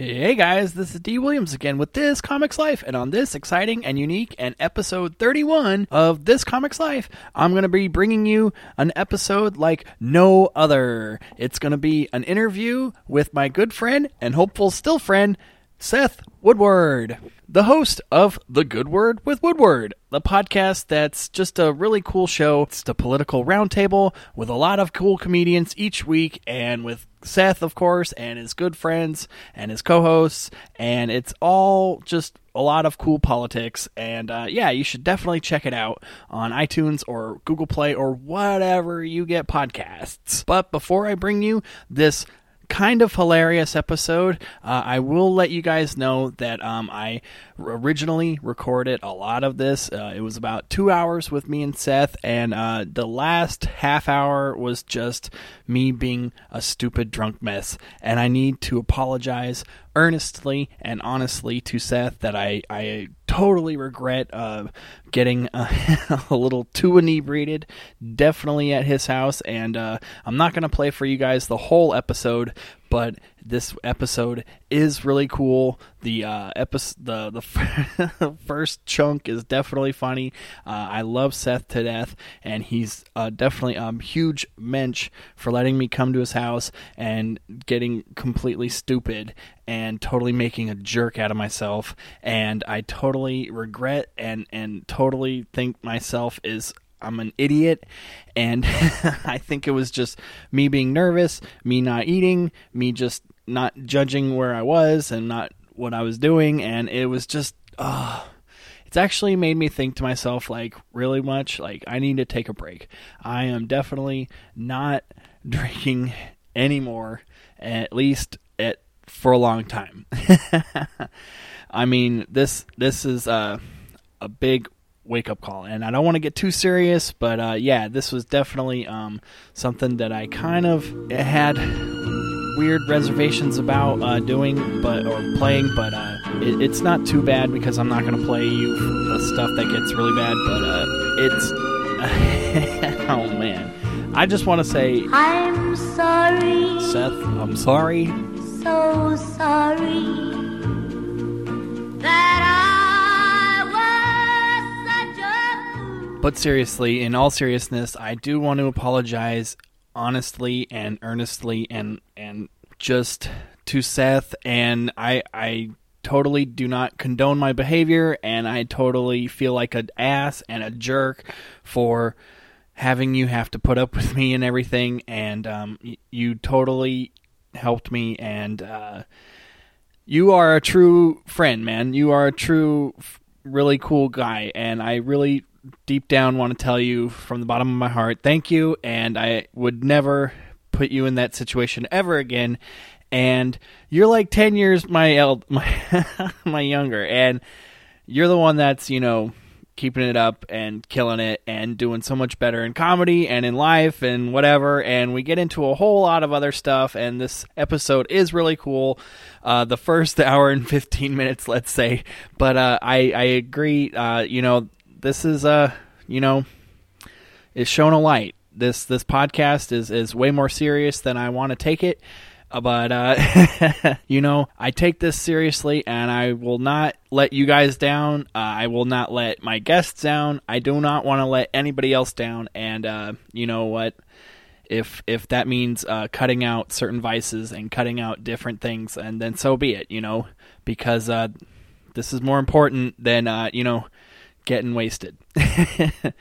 Hey guys, this is D. Williams again with This Comics Life, and on this exciting and unique and episode 31 of This Comics Life, I'm going to be bringing you an episode like no other. It's going to be an interview with my good friend and hopeful still friend, Seth Woodward, the host of The Good Word with Woodward, the podcast that's just a really cool show. It's the political roundtable with a lot of cool comedians each week, and with Seth, of course, and his good friends and his co hosts, and it's all just a lot of cool politics. And uh, yeah, you should definitely check it out on iTunes or Google Play or whatever you get podcasts. But before I bring you this kind of hilarious episode. Uh, I will let you guys know that um, I originally recorded a lot of this. Uh, it was about two hours with me and Seth, and uh, the last half hour was just me being a stupid drunk mess. And I need to apologize earnestly and honestly to Seth that I, I totally regret uh, getting a, a, little too inebriated, definitely at his house. And uh, I'm not going to play for you guys the whole episode, but this episode is really cool. The uh, episode, the the first chunk is definitely funny. Uh, I love Seth to death, and he's uh, definitely a um, huge mensch for letting me come to his house and getting completely stupid and totally making a jerk out of myself. And I totally regret and and totally think myself is I'm an idiot, and I think it was just me being nervous, me not eating, me just not judging where I was and not what I was doing, and it was just, oh, it's actually made me think to myself, like, really much, like, I need to take a break. I am definitely not drinking anymore, at least at for a long time. I mean, this this is a a big wake up call. And I don't want to get too serious, but uh, yeah, this was definitely um, something that I kind of had weird reservations about uh, doing, but or playing. But uh, it, it's not too bad because I'm not going to play you the stuff that gets really bad. But uh, it's oh man. I just want to say I'm sorry. Seth, I'm sorry. So sorry that I was a joke. But seriously, in all seriousness, I do want to apologize honestly and earnestly and and just to Seth and I I totally do not condone my behavior and I totally feel like an ass and a jerk for having you have to put up with me and everything and um, you totally helped me and uh, you are a true friend man. You are a true really cool guy and I really deep down want to tell you from the bottom of my heart, thank you, and I would never put you in that situation ever again. And you're like ten years my my my younger, and you're the one that's you know keeping it up and killing it and doing so much better in comedy and in life and whatever. And we get into a whole lot of other stuff. And this episode is really cool. Uh, the first hour and 15 minutes, let's say. But uh, I, I agree. Uh, you know, this is uh you know is shown a light. This this podcast is is way more serious than I want to take it. Uh, but uh, you know, I take this seriously, and I will not let you guys down. Uh, I will not let my guests down. I do not want to let anybody else down. And uh, you know what? If if that means uh, cutting out certain vices and cutting out different things, and then so be it. You know, because uh, this is more important than you know getting wasted.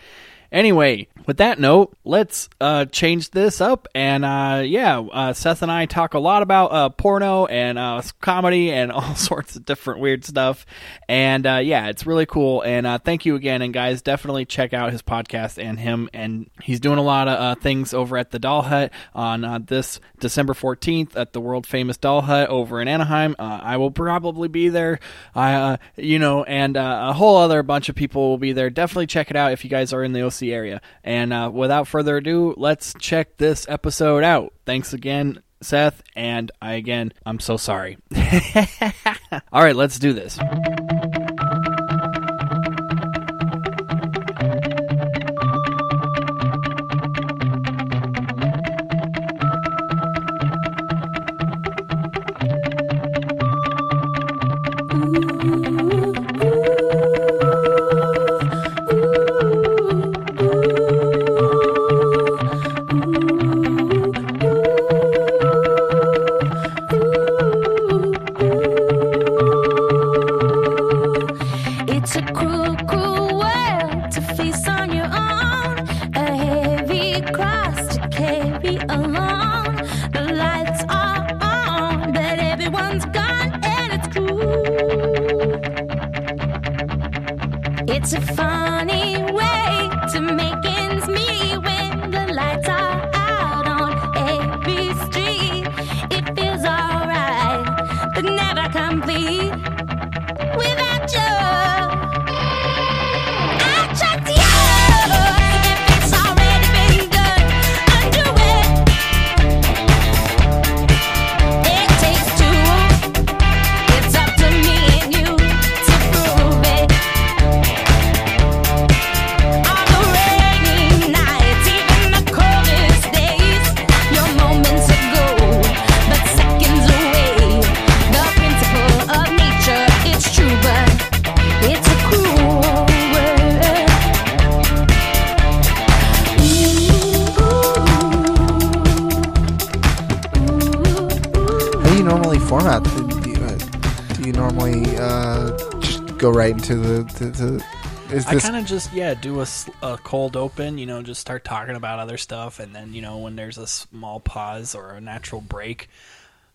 Anyway, with that note, let's uh, change this up. And uh, yeah, uh, Seth and I talk a lot about uh, porno and uh, comedy and all sorts of different weird stuff. And uh, yeah, it's really cool. And thank you again. And guys, definitely check out his podcast and him. And he's doing a lot of things over at the Doll Hut on this December 14th at the world famous Doll Hut over in Anaheim. I will probably be there. I, you know, and a whole other bunch of people will be there. Definitely check it out if you guys are in the OC area. And uh, without further ado, let's check this episode out. Thanks again, Seth. And I, again, I'm so sorry. All right, let's do this. It's a the? the, I kind of just yeah do a, a, cold open, you know, just start talking about other stuff, and then you know when there's a small pause or a natural break,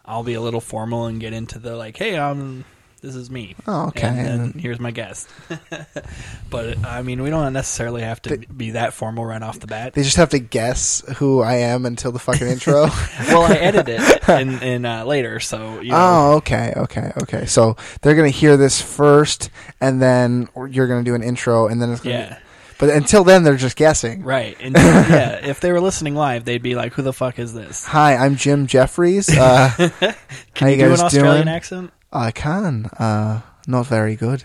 I'll be a little formal and get into the like, hey, um, this is me. Oh, okay. And, then here's my guest. but I mean, we don't necessarily have to be that formal right off the bat. they just have to guess who I am until the fucking intro? well, I edit it in, in uh, later, so you know. Oh, okay, okay, okay. So they're gonna hear this first, and then you're gonna do an intro, and then it's gonna. Yeah. But until then, they're just guessing. Right. And yeah, if they were listening live, they'd be like, "Who the fuck is this?" Hi, I'm Jim Jeffries. Uh, Can you you do an Australian doing? accent? I can. Uh, not very good.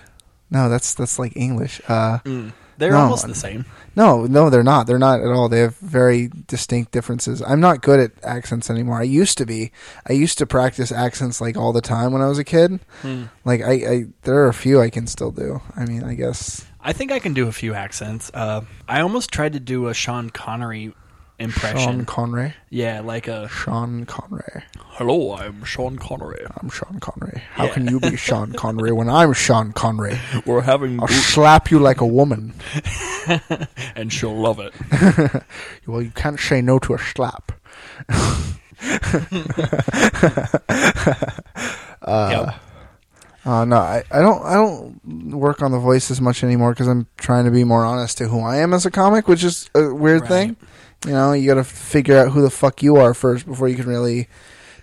No, that's that's like English. Uh, They're No, almost the same. no, no, they're not. They're not at all. They have very distinct differences. I'm not good at accents anymore. I used to be. I used to practice accents like all the time when I was a kid. Hmm. Like I, I, there are a few I can still do. I mean, I guess I think I can do a few accents. Uh, I almost tried to do a Sean Connery impression. Sean Connery. yeah, like a Sean Connery. "Hello, I'm Sean Connery. I'm Sean Connery. How Yeah. can you be Sean Connery when I'm Sean Connery? We're having I'll slap you like a woman. and she'll love it." Well, you can't say no to a slap. Yep. Uh, no, I, I don't I don't work on the voice as much anymore because I'm trying to be more honest to who I am as a comic, which is a weird Right. thing. You know, you got to figure out who the fuck you are first before you can really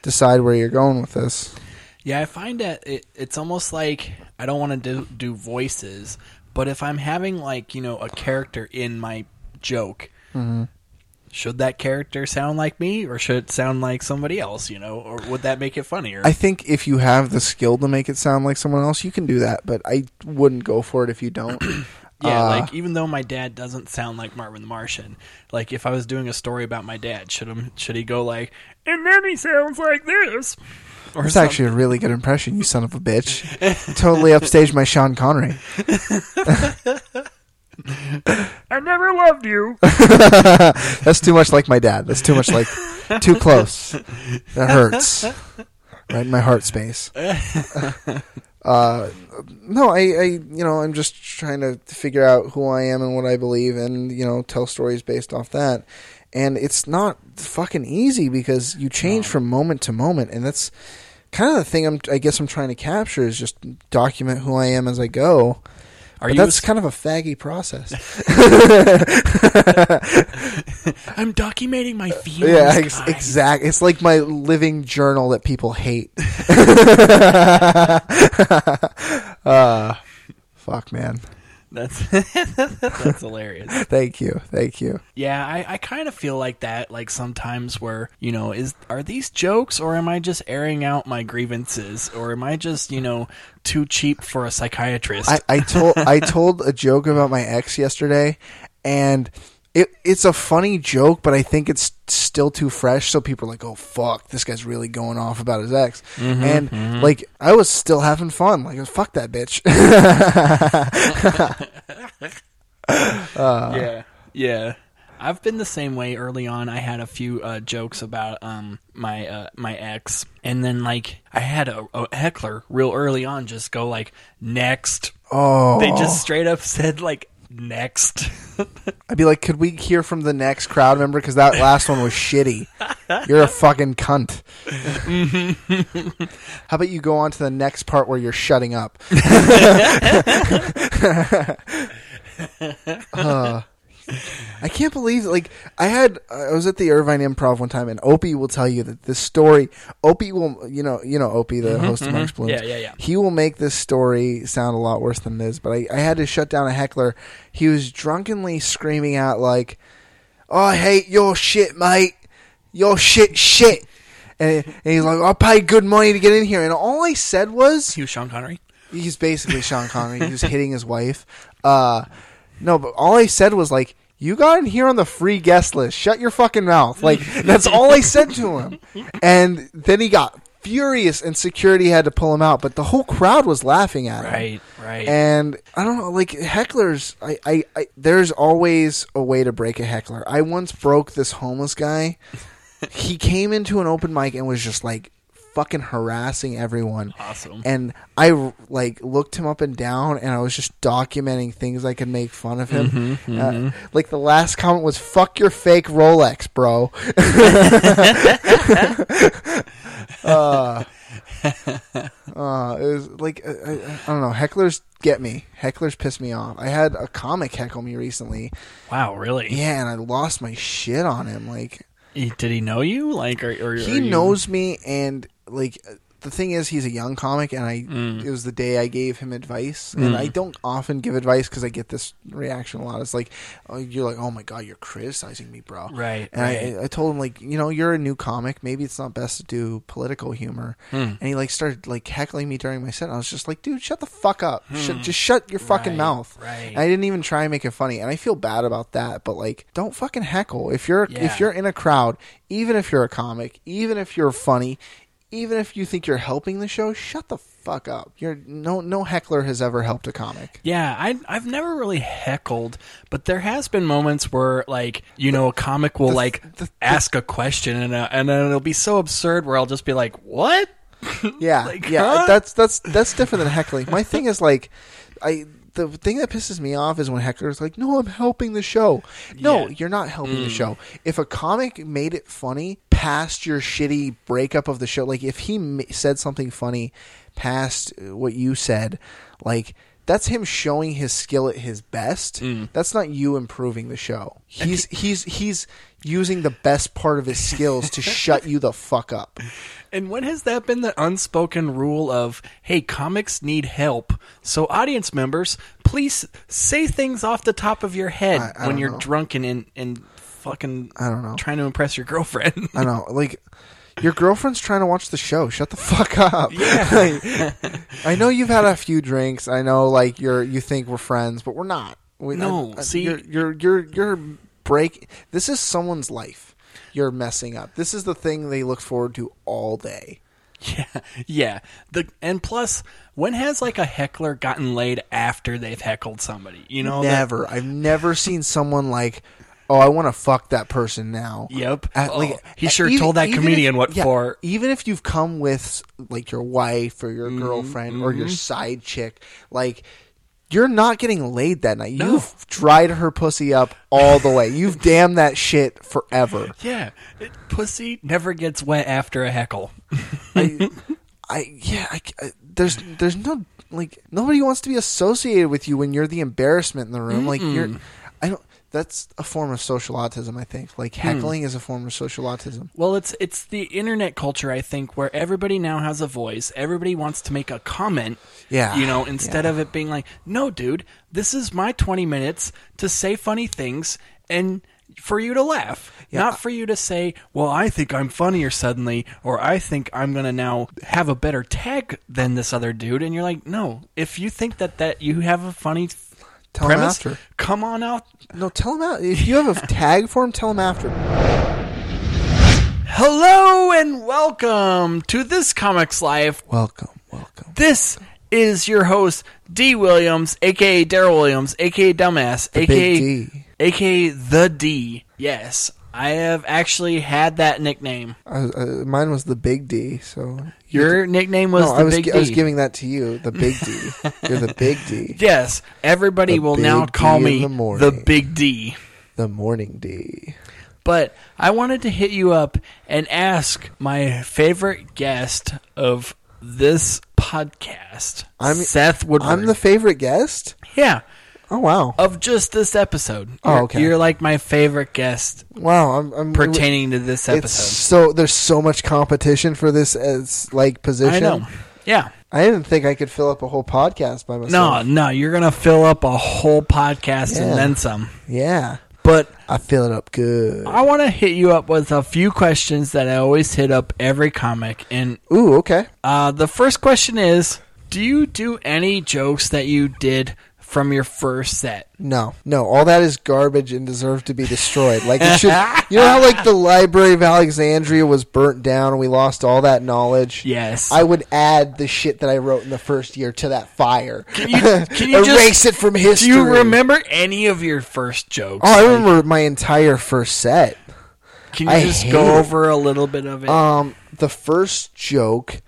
decide where you're going with this. Yeah, I find that it, it's almost like I don't want to do, do voices, but if I'm having like you know a character in my joke, Mm-hmm. should that character sound like me or should it sound like somebody else? You know, or would that make it funnier? I think if you have the skill to make it sound like someone else, you can do that. But I wouldn't go for it if you don't. yeah, Uh, like even though my dad doesn't sound like Marvin the Martian, like if I was doing a story about my dad, should him should he go like, and then he sounds like this? Or That's some- actually a really good impression, you son of a bitch. totally upstaged my Sean Connery. I never loved you. That's too much like my dad. That's too much like too close. That hurts. Right in my heart space. Uh, no, I, I, you know, I'm just trying to figure out who I am and what I believe, and you know, tell stories based off that. And it's not fucking easy because you change from moment to moment, and that's kind of the thing. I'm, I guess, I'm trying to capture is just document who I am as I go. Are but you? that's a- kind of a faggy process. I'm documenting my feelings. Yeah, ex- guys. exact. It's like my living journal that people hate. uh, fuck, man. That's that's hilarious. Thank you, thank you. Yeah, I, I kind of feel like that. Like sometimes, where you know, is are these jokes, or am I just airing out my grievances, or am I just you know too cheap for a psychiatrist? I, I told I told a joke about my ex yesterday, and it it's a funny joke, but I think it's still too fresh. So people are like, "Oh fuck, this guy's really going off about his ex," and like I was still having fun. Like, fuck that bitch. yeah, yeah. I've been the same way. Early on, I had a few uh, jokes about um my uh, my ex, and then like I had a, a heckler real early on just go like next. oh, They just straight up said like next. I'd be like, could we hear from the next crowd member? Because that last one was shitty. You're a fucking cunt. How about you go on to the next part where you're shutting up? Uh, I can't believe like I had I was at the Irvine Improv one time and Opie will tell you that this story Opie will you know you know Opie the host of Mark's Balloons Mm-hmm, Yeah, yeah, yeah. he will make this story sound a lot worse than it is but I, I had to shut down a heckler he was drunkenly screaming out like I hate your shit mate your shit shit and, and he's like I paid good money to get in here and all I said was He was Sean Connery. He's basically Sean Connery. He was hitting his wife. Uh, no, but all I said was like, "You got in here on the free guest list. Shut your fucking mouth." Like that's all I said to him. And then he got furious, and security had to pull him out. But the whole crowd was laughing at him. Right, right. And I don't know, like hecklers. I, I, I, there's always a way to break a heckler. I once broke this homeless guy. he came into an open mic and was just like fucking harassing everyone. Awesome. And I like looked him up and down, and I was just documenting things I could make fun of him. Uh, like the last comment was "fuck your fake Rolex, bro." uh, uh, it was like I, I, I don't know. Hecklers get me. Hecklers piss me off. I had a comic heckle me recently. wow, really? Yeah, and I lost my shit on him. Like Did he know you? Like, or, or he you- knows me, and like uh, the thing is, he's a young comic, and I Mm. it was the day I gave him advice, and I don't often give advice because I get this reaction a lot. It's like, oh, you're like, oh my god, you're criticizing me, bro. Right, And right. I, I told him like, you know, you're a new comic. Maybe it's not best to do political humor. Hmm. And he like started like heckling me during my set. I was just like, dude, shut the fuck up. Shut, just shut your fucking Hmm. Right, mouth. right. And I didn't even try and make it funny, and I feel bad about that. But like, don't fucking heckle if you're Yeah. if you're in a crowd, even if you're a comic, even if you're funny, even if you think you're helping the show, shut the fuck up. You're no no heckler has ever helped a comic. Yeah, I, I've never really heckled, but there has been moments where, like, you know, a comic will like the- the- ask a question, and uh, and then it'll be so absurd where I'll just be like, "What?" Yeah, Like, yeah. huh? That's that's that's different than heckling. My thing is like, I the thing that pisses me off is when hecklers like, "No, I'm helping the show." No, Yeah. Mm. you're not helping the show. If a comic made it funny past your shitty breakup of the show, like if he ma- said something funny past what you said, like. That's him showing his skill at his best. Mm. That's not you improving the show. He's he's he's using the best part of his skills to shut you the fuck up. And when has that been the unspoken rule of, hey, comics need help? So, audience members, please say things off the top of your head I- I when you're know. drunk and, and, and fucking I don't know. trying to impress your girlfriend. I know, like your girlfriend's trying to watch the show. Shut the fuck up. Yeah. I know you've had a few drinks. I know, like you're you think we're friends, but we're not. We, uh, No, I- I- see- you're you're you're you're break. This is someone's life. You're messing up. This is the thing they look forward to all day. Yeah, yeah. The and plus, when has like a heckler gotten laid after they've heckled somebody? You know, that- never. I've never seen someone like. Oh, I want to fuck that person now. Yep. Uh, At- Oh, he uh, sure even- told that comedian if- what yeah, for. Even if you've come with like your wife or your Mm-hmm, girlfriend or your mm-hmm. side chick, like you're not getting laid that night. No. You've dried her pussy up all the way. You've damned that shit forever. Yeah, it, pussy never gets wet after a heckle. I, I yeah, I, I- there's there's no like nobody wants to be associated with you when you're the embarrassment in the room. Like you're, I don't. That's a form of social autism. I think like hmm. heckling is a form of social autism. Well, it's it's the internet culture, I think, where everybody now has a voice. Everybody wants to make a comment. Yeah, You know, instead yeah. of it being like, "No, dude, this is my 20 minutes to say funny things and for you to laugh." Yeah. Not for you to say, "Well, I think I'm funnier suddenly," or "I think I'm going to now have a better tag than this other dude." And you're like, "No, if you think that that you have a funny Tell him after. come on out No, tell him out. If you have a tag for him, tell him after. Hello and welcome to this Comics Life. Welcome, welcome. This is your host, D. Williams, aka Daryl Williams, aka Dumbass, The aka aka the D. Yes, I have actually had that nickname. Uh, uh, mine was the Big D. So Your nickname was no, the I was Big gi- D. I was giving that to you, the Big D. You're the Big D, yes, everybody The will now Big call D in me the the morning. Big D. the Morning D. But I wanted to hit you up and ask my favorite guest of this podcast, I'm- Seth Woodward. I'm the favorite guest. yeah. Oh wow. of just this episode. Oh, okay. You're like my favorite guest Wow. I'm, I'm pertaining to this It's episode. so there's so much competition for this as like position. I know. Yeah. I didn't think I could fill up a whole podcast by myself. No, no, you're gonna fill up a whole podcast Yeah. and then some. Yeah. But I fill it up good. I want to hit you up with a few questions that I always hit up every comic. And Ooh, okay. uh, the first question is Do you do any jokes that you did from your first set? No, no, all that is garbage and deserves to be destroyed. Like it should. you know how like the Library of Alexandria was burnt down and we lost all that knowledge. Yes. I would add the shit that I wrote in the first year to that fire. Can you, can you erase just, it from history? Do you remember any of your first jokes? Oh, I Like, remember my entire first set. Can you I just go it. over a little bit of it? Um, the first joke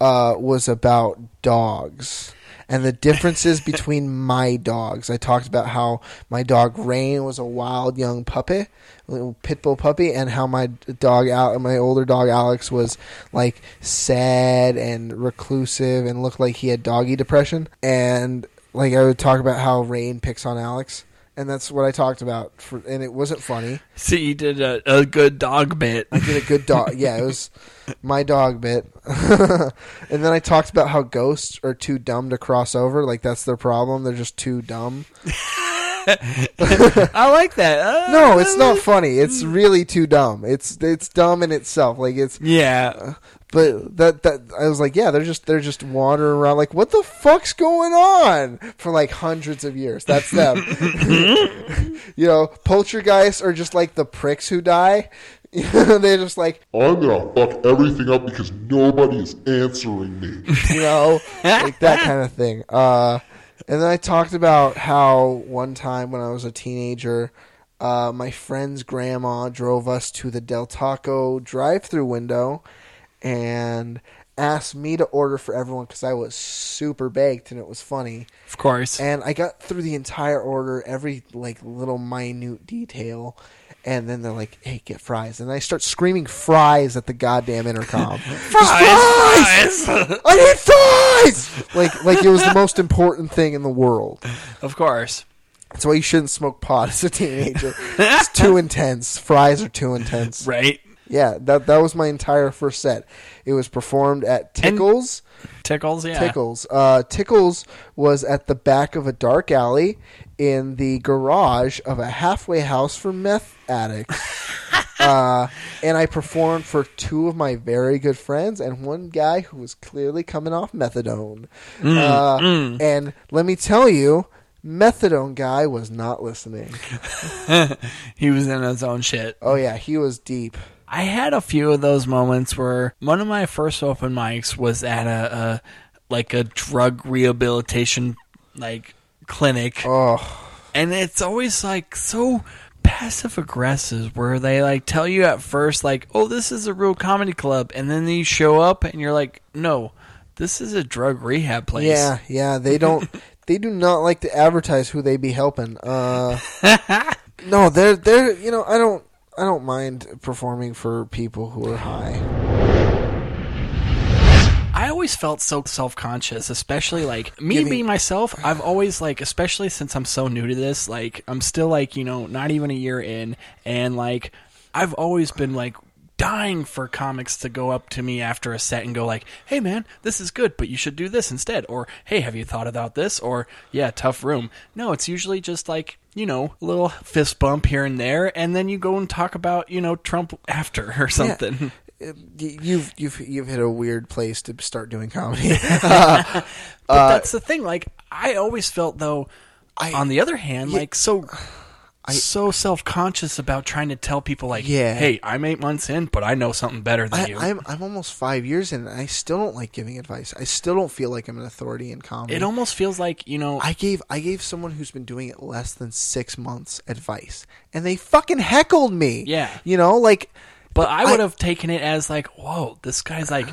uh, was about dogs and the differences between my dogs. I talked about how my dog Rain was a wild young puppy, little pit bull puppy, and how my dog Al- my older dog Alex was like sad and reclusive and looked like he had doggy depression. And like I would talk about how Rain picks on Alex. And that's what I talked about, for, and it wasn't funny. See, you did a, a good dog bit. I did a good dog. Yeah, it was my dog bit. and then I talked about how ghosts are too dumb to cross over. Like that's their problem. They're just too dumb. I like that. Uh, No, it's not funny. It's really too dumb. It's it's dumb in itself. Like it's Yeah. But that that I was like, yeah, they're just they're just wandering around like what the fuck's going on for like hundreds of years. That's them. you know, poltergeists are just like the pricks who die. They're just like I'm gonna fuck everything up because nobody is answering me. you know, like that kind of thing. Uh, and then I talked about how one time when I was a teenager, uh, my friend's grandma drove us to the Del Taco drive-through window and asked me to order for everyone because I was super baked and it was funny. Of course. And I got through the entire order, every like little minute detail. And then they're like, "Hey, get fries!" And I start screaming "fries" at the goddamn intercom. Fries! I need fries! Like like it was the most important thing in the world. of course. That's why you shouldn't smoke pot as a teenager. It's too intense. Fries are too intense. Right? Yeah, that that was my entire first set. It was performed at Tickles. Tickles, yeah. Tickles. Uh, Tickles was at the back of a dark alley in the garage of a halfway house for meth addicts. uh, and I performed for two of my very good friends and one guy who was clearly coming off methadone. uh, And let me tell you, methadone guy was not listening. He was in his own shit. Oh yeah, he was deep. I had a few of those moments where one of my first open mics was at a, a like a drug rehabilitation like clinic. Oh, and it's always like so passive aggressive where they like tell you at first like oh this is a real comedy club and then you show up and you're like no this is a drug rehab place yeah, yeah. They don't. they do not like to advertise who they be helping. Uh, no, they're they're. You know, I don't. I don't mind performing for people who are high. I always felt so self-conscious, especially like me Giving- being myself. I've always like, especially since I'm so new to this, like I'm still like you know not even a year in, and like I've always been like dying for comics to go up to me after a set and go like, "Hey man, this is good, but you should do this instead," or "Hey, have you thought about this?" or "Yeah, tough room." No, it's usually just like you know a little fist bump here and there, and then you go and talk about you know Trump after or something. Uh, y- You've you've you've hit a weird place to start doing comedy. But that's the thing. Like I always felt though. I- on the other hand, like so, so self conscious about trying to tell people like, Yeah. hey, I'm eight months in, but I know something better than I, you. I'm I'm almost five years in, and I still don't like giving advice. I still don't feel like I'm an authority in comedy. it almost feels like you know. I gave I gave someone who's been doing it less than six months advice, and they fucking heckled me. Yeah. you know, like but I I- would have taken it as like, whoa, this guy's like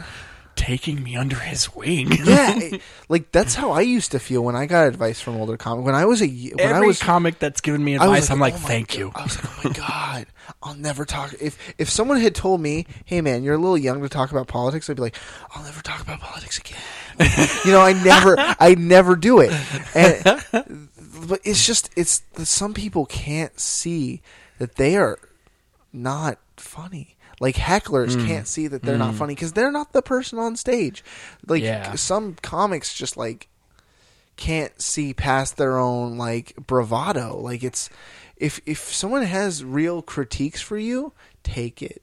taking me under his wing. yeah, it- like that's how I used to feel when I got advice from older comic. When I was a when Every I was comic that's given me advice, I'm like, oh thank God. you. I was like, oh my god, I'll never talk. If if someone had told me, hey man, you're a little young to talk about politics, I'd be like, I'll never talk about politics again. you know, I never, I never do it. And but it's just it's some people can't see that they are not funny. Like hecklers Hmm. can't see that they're not funny because they're not the person on stage. Like Yeah. some comics just like can't see past their own like bravado. Like it's if if someone has real critiques for you, take it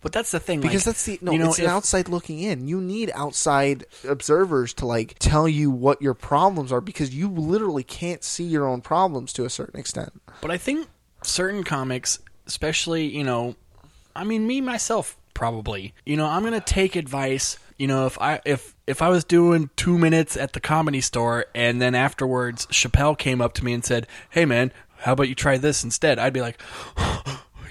But that's the thing, because like, that's the no. you know, it's an outside looking in. You need outside observers to like tell you what your problems are because you literally can't see your own problems to a certain extent. But I think certain comics, especially, you know, I mean me myself probably. You know, I'm going to take advice, you know, if I if if I was doing 2 minutes at the comedy store and then afterwards Chappelle came up to me and said, "Hey man, how about you try this instead?" I'd be like,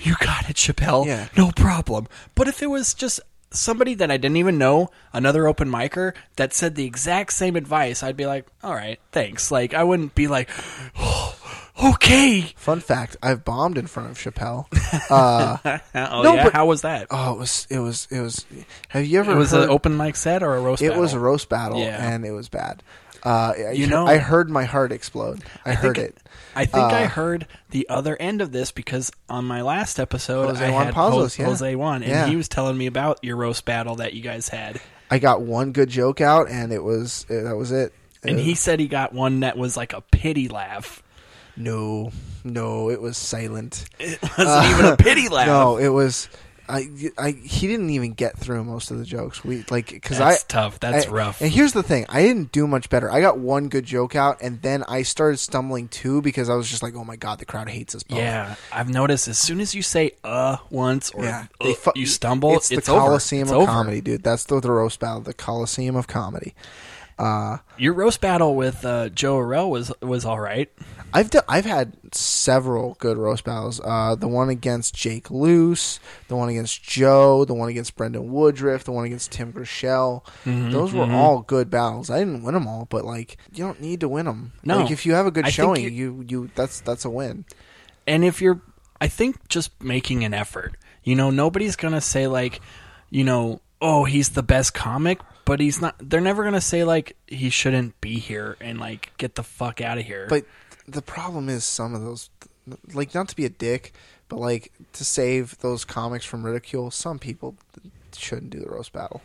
"You got it, Chappelle. Yeah. No problem." But if it was just somebody that I didn't even know, another open micer that said the exact same advice, I'd be like, "All right, thanks." Like I wouldn't be like, oh, "Okay." Fun fact: I've bombed in front of Chappelle. Uh, oh No, yeah, but- how was that? oh, it was it was it was. Have you ever? it was heard, an open mic set or a roast. Battle? It battle? was a roast battle, Yeah. and it was bad. Uh, I- You know- I heard my heart explode. I, heard think- it. I think I Uh, heard the other end of this because on my last episode, Jose I Juan had Pazos, Jose, yeah. Jose Juan, and Yeah. he was telling me about your roast battle that you guys had, I got one good joke out, and it was uh, that was it. and Uh, he said he got one that was like a pity laugh. No, no, it was silent. It wasn't even a pity laugh. No, it was. I, I, he didn't even get through most of the jokes. We like because I That's tough. That's I- rough. And here's the thing: I didn't do much better. I got one good joke out, and then I started stumbling too because I was just like, "Oh my god, the crowd hates us both." Yeah, I've noticed as soon as you say "uh" once or yeah. uh, fu- you stumble, It's, it's, the over. Coliseum It's of over. comedy, dude. That's the, the roast battle, the Coliseum of comedy. Uh, Your roast battle with uh, Joe Arell was was all right. I've I've had several good roast battles. Uh, the one against Jake Luce, the one against Joe, the one against Brendan Woodruff, the one against Tim Grishel. Mm-hmm, Those were all good battles. I didn't win them all, but like you don't need to win them. No. like if you have a good I showing, you- you, you that's that's a win. and if you're i think just making an effort you know nobody's gonna say like you know oh he's the best comic but he's not they're never gonna say like he shouldn't be here and like get the fuck out of here But the problem is some of those, like not to be a dick, but like to save those comics from ridicule. Some people shouldn't do the roast battle.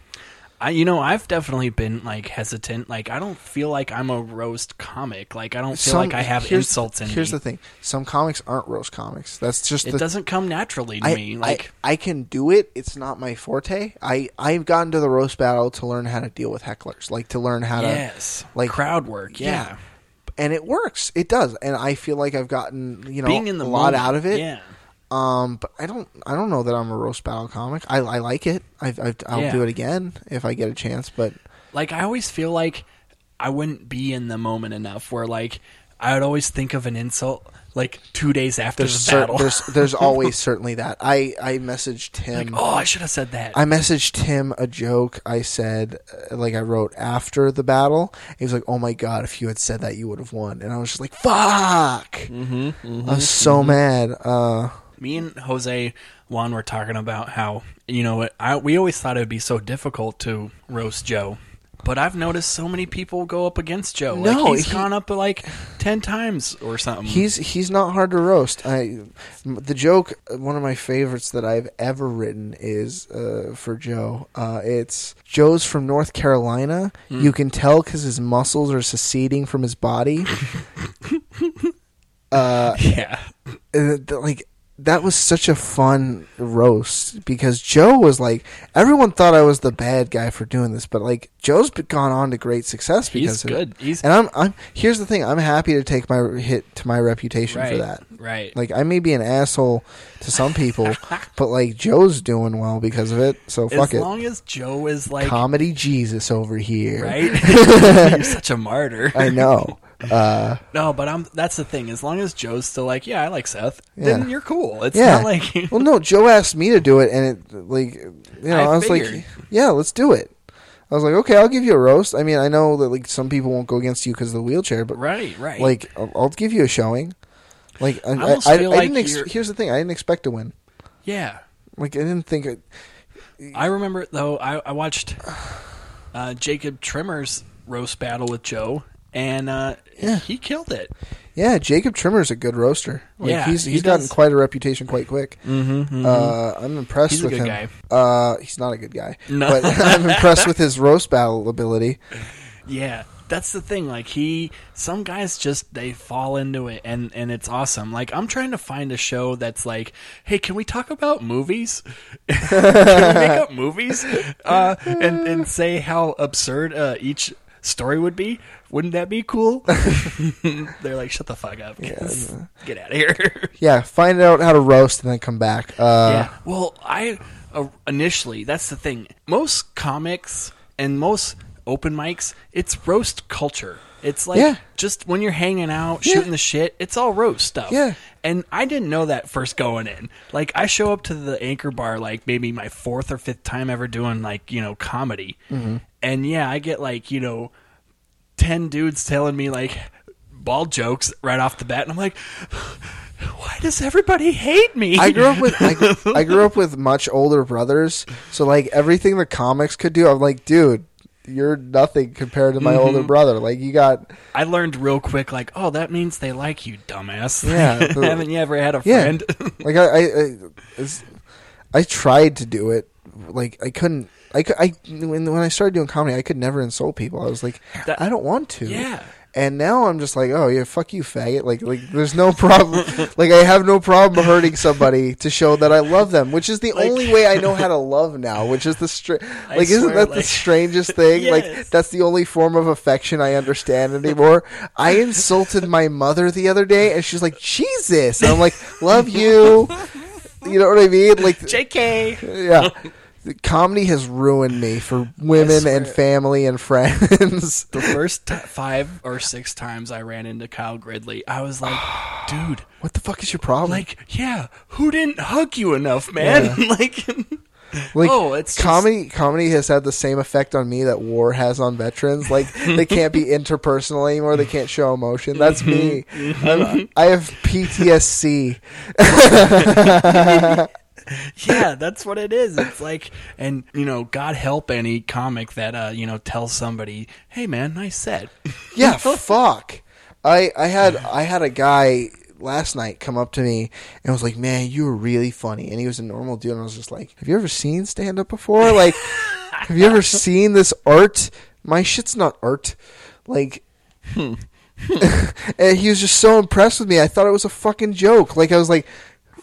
I you know i've definitely been like hesitant like i don't feel like i'm a roast comic like i don't feel Some- like i have here's- insults in Here's me the thing: some comics aren't roast comics. That's just it the doesn't come naturally to I, me like I, I can do it. It's not my forte. I I've gotten to the roast battle to learn how to deal with hecklers, like to learn how yes to like crowd work yeah, and it works. It does, and I feel like I've gotten you know being in the a lot moment, out of it. yeah Um, but I don't I don't know that I'm a roast battle comic. I I like it. I, I I'll Yeah. do it again if I get a chance. But like I always feel like I wouldn't be in the moment enough where like I would always think of an insult like two days after there's the cer- battle. there's there's always certainly that. I I messaged him. like, oh, I should have said that. I messaged him a joke. I said, uh, like, I wrote after the battle. He was like, "Oh my god, if you had said that, you would have won." And I was just like, "Fuck!" Mm-hmm, I was so mad. Uh, Me and Jose Juan were talking about how you know I, we always thought it would be so difficult to roast Joe. But I've noticed so many people go up against Joe. No, like he's he- gone up like ten times or something. he's he's not hard to roast. I the joke, one of my favorites that I've ever written is uh, for Joe. Uh, it's Joe's from North Carolina. You can tell because his muscles are seceding from his body. uh, yeah. like that was such a fun roast because Joe was like everyone thought I was the bad guy for doing this, but like Joe's gone on to great success because He's of it. He's good. He's And I'm I'm here's the thing, I'm happy to take my hit to my reputation right. for that. Right. Like I may be an asshole to some people, but like Joe's doing well because of it. So fuck as it. As long as Joe is like Comedy Jesus over here. right. You're such a martyr. I know. Uh, No, but I'm. That's the thing. As long as Joe's still like, yeah, I like Seth, Yeah. then you're cool. It's yeah. not like well, no, Joe asked me to do it, and it like you know I, I was figured. like, yeah, let's do it. I was like, okay, I'll give you a roast. I mean, I know that like some people won't go against you because of the wheelchair, but right, right. like I'll, I'll give you a showing. Like I, I, almost I, feel I like didn't. Ex- here's the thing: I didn't expect to win. yeah. Like I didn't think. It, I remember though. I, I watched uh, Jacob Trimmer's roast battle with Joe, and uh, Yeah. he killed it. Yeah, Jacob Trimmer's a good roaster. Like, Yeah, he's he he's gotten quite a reputation quite quick. Mm-hmm, Uh, I'm impressed He's a with good him. Uh, he's not a good guy, No. but I'm impressed with his roast battle ability. Yeah, that's the thing. Like he, some guys just they fall into it, and and it's awesome. Like I'm trying to find a show that's like, hey, can we talk about movies? can we make up movies? Uh, and and say how absurd uh, each story would be. Wouldn't that be cool? They're like, shut the fuck up. Get out of here. Yeah, find out how to roast and then come back. Uh, yeah. Well, I uh, initially that's the thing. Most comics and most open mics, it's roast culture. It's like Yeah. just when you're hanging out, Yeah. shooting the shit, it's all roast stuff. Yeah. And I didn't know that first going in. Like I show up to the anchor bar like maybe my fourth or fifth time ever doing like, you know, comedy. Mm-hmm. And yeah, I get like, you know, 10 dudes telling me like bald jokes right off the bat and I'm like why does everybody hate me? I grew up with I, I grew up with much older brothers, so like everything the comics could do, I'm like, dude, you're nothing compared to my older mm-hmm. brother. Like you got I learned real quick, like, oh, that means they like you, dumbass. Yeah, the- Haven't you ever had a Yeah. friend? like I I, I, I tried to do it, like I couldn't. I, I when when I started doing comedy, I could never insult people. I was like, That- I don't want to. Yeah. And now I'm just like, oh yeah, fuck you, faggot. Like, like there's no problem. like, I have no problem hurting somebody to show that I love them, which is the Like- only way I know how to love now. Which is the str- like, isn't swear, that the strangest thing? Like, that's the only form of affection I understand anymore. I insulted my mother the other day, and she's like, Jesus, and I'm like, love you. You know what I mean? Like, JK. yeah. Comedy has ruined me for women and family and friends. The first t- five or six times I ran into Kyle Gridley, I was like, dude, what the fuck is your problem? like, yeah, who didn't hug you enough, man? like, Like Oh, it's just- comedy. Comedy has had the same effect on me that war has on veterans. Like they can't be interpersonal anymore. They can't show emotion. That's me. I have PTSD. yeah, that's what it is. It's like, and you know, God help any comic that uh, you know tells somebody, "Hey, man, nice set." Yeah, fuck. I I had I had a guy last night come up to me and was like, "Man, you were really funny." And he was a normal dude, and I was just like, "Have you ever seen stand up before? Like, have you ever seen this art? My shit's not art." Like. and he was just so impressed with me. I thought it was a fucking joke. Like I was like,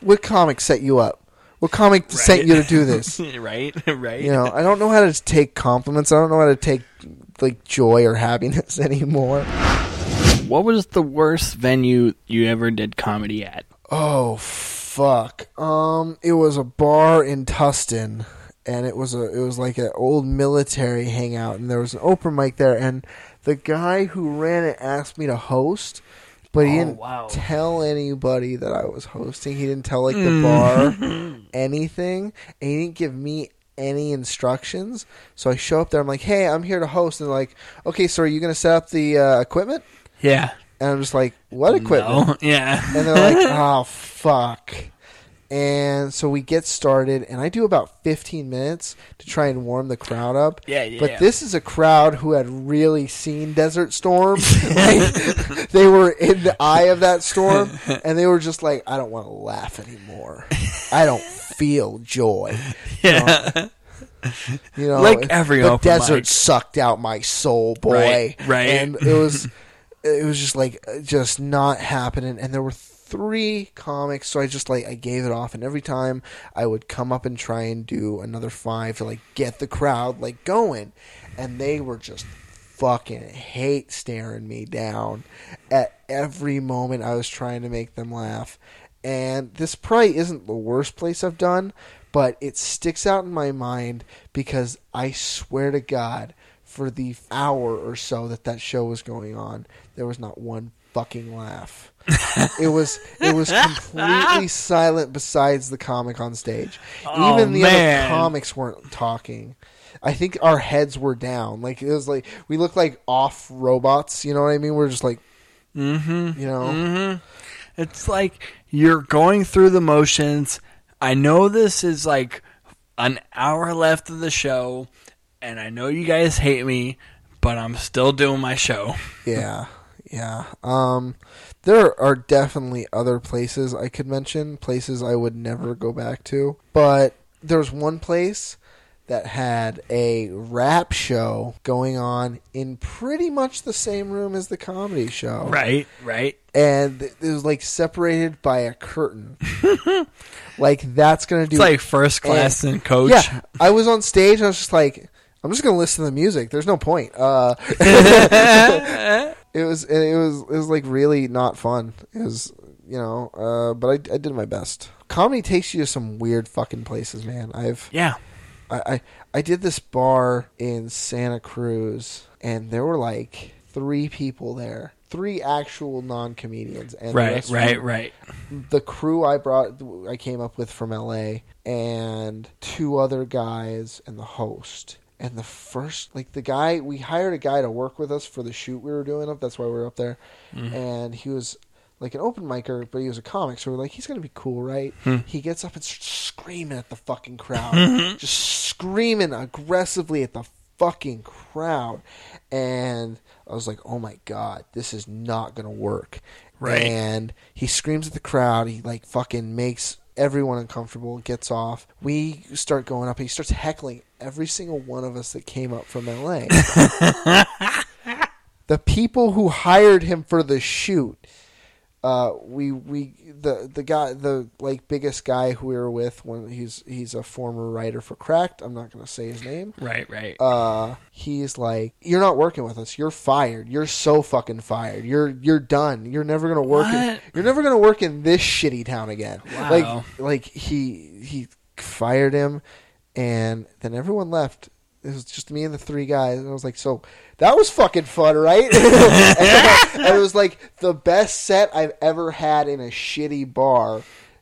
"What comic set you up? What comic sent you to do this?" right, right. You know, I don't know how to take compliments. I don't know how to take like joy or happiness anymore. What was the worst venue you ever did comedy at? Oh fuck. Um, it was a bar in Tustin, and it was a it was like an old military hangout, and there was an open mic there, and the guy who ran it asked me to host. But he Oh, didn't wow. tell anybody that I was hosting. He didn't tell like the bar anything, and he didn't give me any instructions. So I show up there. I'm like, "Hey, I'm here to host." And they're like, "Okay, so are you going to set up the uh, equipment?" Yeah. And I'm just like, "What equipment?" No. Yeah. and they're like, "Oh fuck." And so we get started, and I do about 15 minutes to try and warm the crowd up. Yeah, yeah. But this is a crowd who had really seen Desert Storm. like, they were in the eye of that storm, and they were just like, "I don't want to laugh anymore. I don't feel joy." yeah. You know, Like every the desert mic. sucked out my soul, boy. Right, right. And it was, it was just like uh, just not happening. And there were three comics, so I just like I gave it off. And every time I would come up and try and do another five to like get the crowd like going, and they were just fucking hate staring me down at every moment I was trying to make them laugh. And this probably isn't the worst place I've done, but it sticks out in my mind because I swear to God, for the hour or so that that show was going on, there was not one fucking laugh. it was it was completely silent besides the comic on stage. Oh, Even the man. other comics weren't talking. I think our heads were down. Like it was like we looked like off robots. You know what I mean? We're just like, mm-hmm, you know, It's like you're going through the motions. I know this is like an hour left of the show, and I know you guys hate me, but I'm still doing my show. yeah, Yeah. Um, there are definitely other places I could mention, places I would never go back to. But there's one place that had a rap show going on in pretty much the same room as the comedy show. Right, right. And it was like separated by a curtain. like that's going to do It's like first class and coach. yeah, I was on stage. I was just like, I'm just gonna listen to the music. There's no point. Uh, it was it was it was like really not fun. It was you know, uh, but I, I did my best. Comedy takes you to some weird fucking places, man. I've Yeah. I, I I did this bar in Santa Cruz, and there were like three people there, three actual non comedians, and the Right, right, were- right. the crew I brought, I came up with from LA, and two other guys, and the host. And the first, like the guy, we hired a guy to work with us for the shoot we were doing up. That's why we were up there. Mm-hmm. And he was like an open micer, but he was a comic. So we're like, he's gonna be cool, right? Hmm. He gets up and starts screaming at the fucking crowd, mm-hmm. just screaming aggressively at the fucking crowd. And I was like, oh my god, this is not gonna work. Right. And he screams at the crowd. He like fucking makes everyone uncomfortable. Gets off. We start going up. He starts heckling every single one of us that came up from LA. the people who hired him for the shoot. Uh, we we the the guy the like biggest guy who we were with when he's he's a former writer for Cracked. I'm not gonna say his name. Right, right. uh he's like you're not working with us. You're fired. You're so fucking fired. You're you're done. You're never gonna work in, you're never gonna work in this shitty town again. Wow. like like he he fired him and then everyone left. It was just me and the three guys and i was like so that was fucking fun right and, and it was like the best set i've ever had in a shitty bar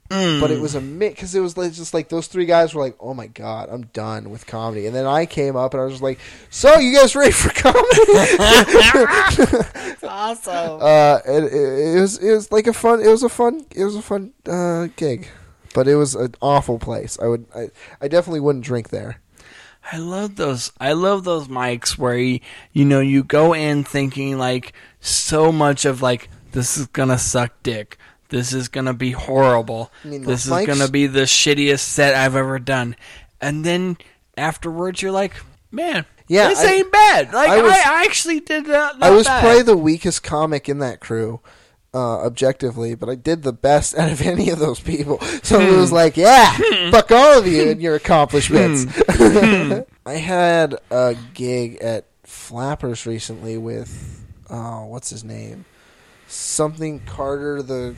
but it was a mix because it was like, just like those three guys were like, "Oh my god, I'm done with comedy." And then I came up and I was just like, "So you guys ready for comedy?" awesome. uh, it, it, it was it was like a fun it was a fun it was a fun uh, gig, but it was an awful place. I would I, I definitely wouldn't drink there. I love those. I love those mics where you, you know, you go in thinking like so much of like this is gonna suck dick. This is gonna be horrible. I mean, this is mics- gonna be the shittiest set I've ever done. And then afterwards, you're like, man, Yeah, this I- ain't bad. Like I was- I actually did that. I was probably the weakest comic in that crew. Uh, objectively, but I did the best out of any of those people. So it was like, yeah, fuck all of you and your accomplishments. I had a gig at Flappers recently with, oh, what's his name? Something Carter, the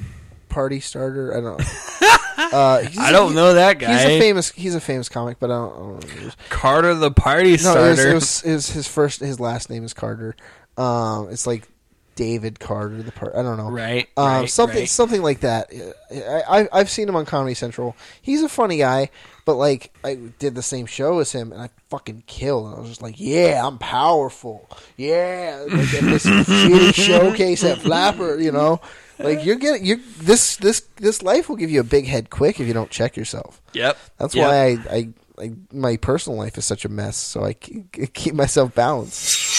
party starter. I don't know. Uh, I don't know that guy. He's a famous. He's a famous comic, but I don't, I don't know. who he is. Carter the party No, starter. it was, it was, it was his first. His last name is Carter. Um, it's like David Carter, the part. I don't know. Right, Um, right, something, right. something like that. I, I, I've seen him on Comedy Central. He's a funny guy, but like I did the same show as him, and I fucking killed. And I was just like, yeah, I'm powerful. Yeah, like at this shitty showcase at Flapper, you know. Like you're getting you this this this life will give you a big head quick if you don't check yourself. Yep. That's Yep. why I, I, I my personal life is such a mess. So I ke- keep myself balanced.